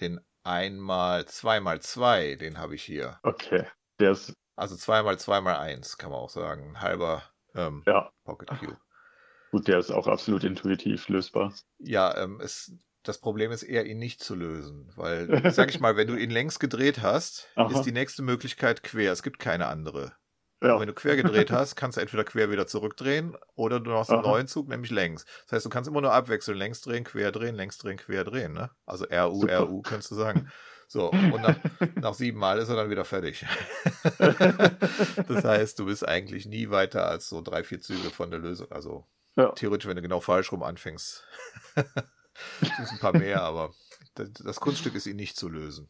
den einmal, zweimal zwei, den habe ich hier. Okay, der ist, Also zweimal, zweimal eins, kann man auch sagen. Halber ähm, ja, Pocket Cube. Gut, der ist auch absolut intuitiv lösbar. Ja, ähm, es, das Problem ist eher, ihn nicht zu lösen, weil, sag ich mal, wenn du ihn längs gedreht hast, Aha. ist die nächste Möglichkeit quer. Es gibt keine andere. Ja. Wenn du quer gedreht hast, kannst du entweder quer wieder zurückdrehen oder du machst einen Aha. neuen Zug, nämlich längs. Das heißt, du kannst immer nur abwechseln, längs drehen, quer drehen, längs drehen, quer drehen. Ne? Also RU, Super. RU, kannst du sagen. So, und nach, nach sieben Mal ist er dann wieder fertig. das heißt, du bist eigentlich nie weiter als so drei, vier Züge von der Lösung. Also Ja. theoretisch, wenn du genau falsch rum anfängst, sind es ein paar mehr, aber das, Kunststück ist ihn nicht zu lösen.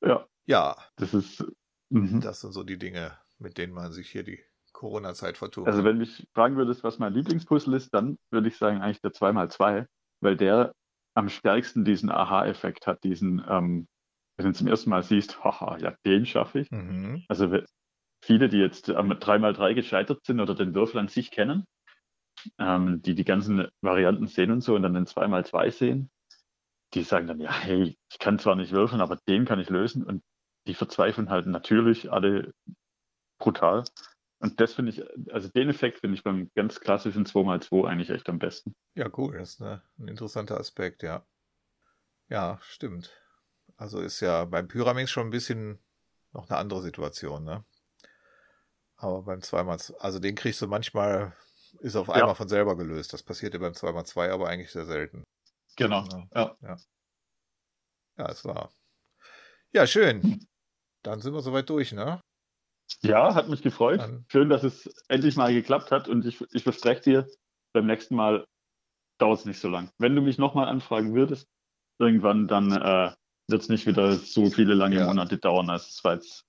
Ja, Ja, das ist, mhm. das sind so die Dinge, mit denen man sich hier die Corona-Zeit vertut. Also wenn mich fragen würdest, was mein Lieblingspuzzle ist, dann würde ich sagen eigentlich der 2x2, weil der am stärksten diesen Aha-Effekt hat, diesen, ähm, wenn du ihn zum ersten Mal siehst, haha, ja, den schaffe ich. Mhm. Also viele, die jetzt am 3x3 gescheitert sind oder den Würfel an sich kennen, ähm, die die ganzen Varianten sehen und so und dann den 2x2 sehen, die sagen dann, ja, hey, ich kann zwar nicht würfeln, aber den kann ich lösen und die verzweifeln halt natürlich alle brutal. Und das finde ich, also den Effekt finde ich beim ganz klassischen 2x2 eigentlich echt am besten. Ja, cool, das ist eine, ein interessanter Aspekt, ja. Ja, stimmt. Also ist ja beim Pyraminx schon ein bisschen noch eine andere Situation, ne? Aber beim 2x, also den kriegst du manchmal, ist auf einmal Ja. von selber gelöst. Das passiert ja beim 2x2 aber eigentlich sehr selten. Genau. Ja. Ja, ja es war. Ja, schön. Dann sind wir soweit durch, ne? Ja, hat mich gefreut. Dann- Schön, dass es endlich mal geklappt hat und ich, ich verspreche dir, beim nächsten Mal dauert es nicht so lang. Wenn du mich nochmal anfragen würdest, irgendwann, dann äh, wird es nicht wieder so viele lange Ja. Monate dauern. Also es war jetzt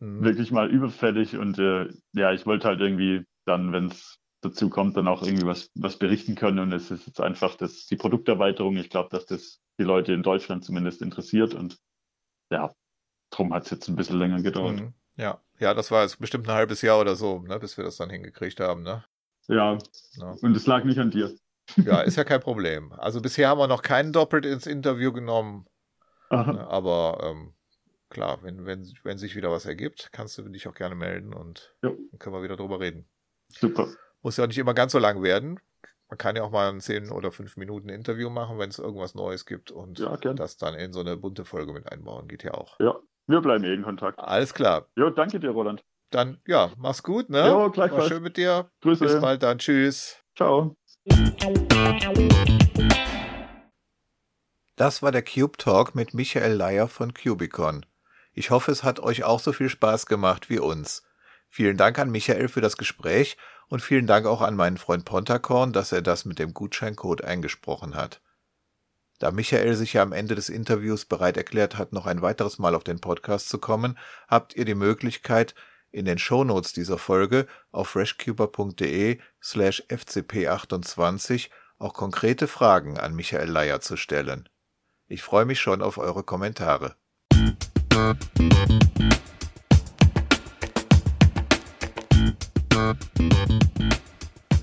Mhm. wirklich mal überfällig und äh, ja, ich wollte halt irgendwie dann, wenn es dazu kommt, dann auch irgendwie was, was berichten können und es ist jetzt einfach das, die Produkterweiterung. Ich glaube, dass das die Leute in Deutschland zumindest interessiert und ja, drum hat es jetzt ein bisschen länger gedauert. Mhm. Ja, ja, das war jetzt bestimmt ein halbes Jahr oder so, ne, bis wir das dann hingekriegt haben, ne? Ja, Ja. und es lag nicht an dir. Ja, ist ja kein Problem. Also bisher haben wir noch keinen doppelt ins Interview genommen. Aha. Ne, Aber ähm, klar, wenn, wenn, wenn sich wieder was ergibt, kannst du dich auch gerne melden und Ja. dann können wir wieder drüber reden. Super. Muss ja auch nicht immer ganz so lang werden. Man kann ja auch mal ein 10 oder 5 Minuten Interview machen, wenn es irgendwas Neues gibt und Ja, das dann in so eine bunte Folge mit einbauen. Geht ja auch. Ja, wir bleiben eh in Kontakt. Alles klar. Jo, danke dir, Roland. Dann, ja, mach's gut, ne? Jo, War gleichfalls. schön mit dir. Grüße. Bis bald dann. Tschüss. Ciao. Das war der Cube Talk mit Michael Leier von Cubicon. Ich hoffe, es hat euch auch so viel Spaß gemacht wie uns. Vielen Dank an Michael für das Gespräch und vielen Dank auch an meinen Freund Pontacorn, dass er das mit dem Gutscheincode eingesprochen hat. Da Michael sich ja am Ende des Interviews bereit erklärt hat, noch ein weiteres Mal auf den Podcast zu kommen, habt ihr die Möglichkeit, in den Shownotes dieser Folge auf freshcuber.de slash fcp28 auch konkrete Fragen an Michael Leier zu stellen. Ich freue mich schon auf eure Kommentare.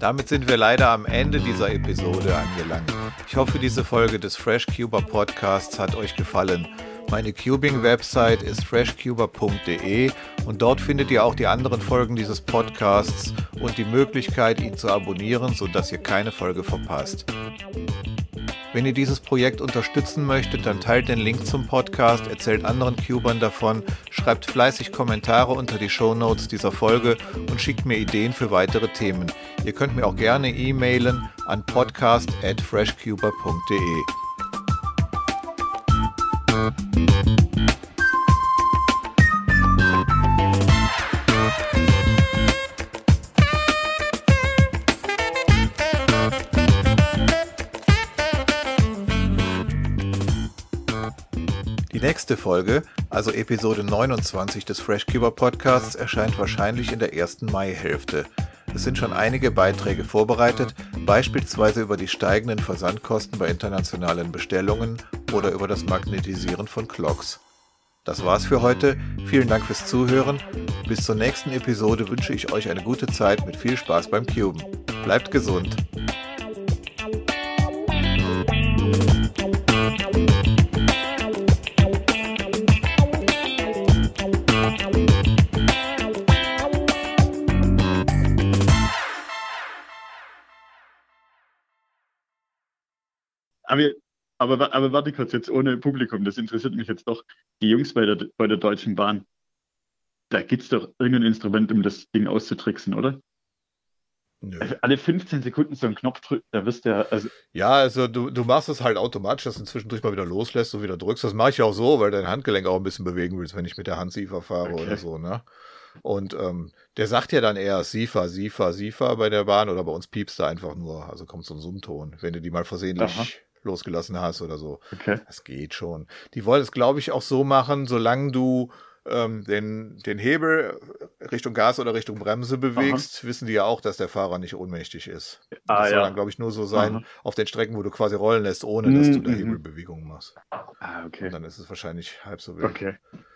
Damit sind wir leider am Ende dieser Episode angelangt. Ich hoffe, diese Folge des FreshCuber Podcasts hat euch gefallen. Meine Cubing-Website ist freshcuber.de und dort findet ihr auch die anderen Folgen dieses Podcasts und die Möglichkeit, ihn zu abonnieren, sodass ihr keine Folge verpasst. Wenn ihr dieses Projekt unterstützen möchtet, dann teilt den Link zum Podcast, erzählt anderen Cubern davon, schreibt fleißig Kommentare unter die Shownotes dieser Folge und schickt mir Ideen für weitere Themen. Ihr könnt mir auch gerne e-mailen an podcast@freshcuber.de. nächste Folge, also Episode 29 des FreshCuber Podcasts, erscheint wahrscheinlich in der ersten Maihälfte. Es sind schon einige Beiträge vorbereitet, beispielsweise über die steigenden Versandkosten bei internationalen Bestellungen oder über das Magnetisieren von Clocks. Das war's für heute. Vielen Dank fürs Zuhören. Bis zur nächsten Episode wünsche ich euch eine gute Zeit mit viel Spaß beim Cuben. Bleibt gesund. Aber, aber, aber warte kurz, jetzt ohne Publikum, das interessiert mich jetzt doch. Die Jungs bei der, bei der Deutschen Bahn, da gibt es doch irgendein Instrument, um das Ding auszutricksen, oder? Also alle 15 Sekunden so einen Knopf drücken, da wirst du ja, also Ja, also du, du machst es halt automatisch, dass du zwischendurch mal wieder loslässt und wieder drückst. Das mache ich auch so, weil dein Handgelenk auch ein bisschen bewegen willst, wenn ich mit der Hand Siefer fahre Okay. oder so, ne? Und ähm, der sagt ja dann eher Siefer, Siefer, Siefer bei der Bahn oder bei uns piepst er einfach nur. Also kommt so ein Summton, wenn du die mal versehentlich Aha. Losgelassen hast oder so. Okay. Das geht schon. Die wollen es, glaube ich, auch so machen, solange du ähm, den, den Hebel Richtung Gas oder Richtung Bremse bewegst, wissen die ja auch, dass der Fahrer nicht ohnmächtig ist. Ah, das soll ja. dann, glaube ich, nur so sein Aha. auf den Strecken, wo du quasi rollen lässt, ohne dass du da Mhm, mhm. Hebelbewegungen machst. ah, okay. Und dann ist es wahrscheinlich halb so wild. Okay.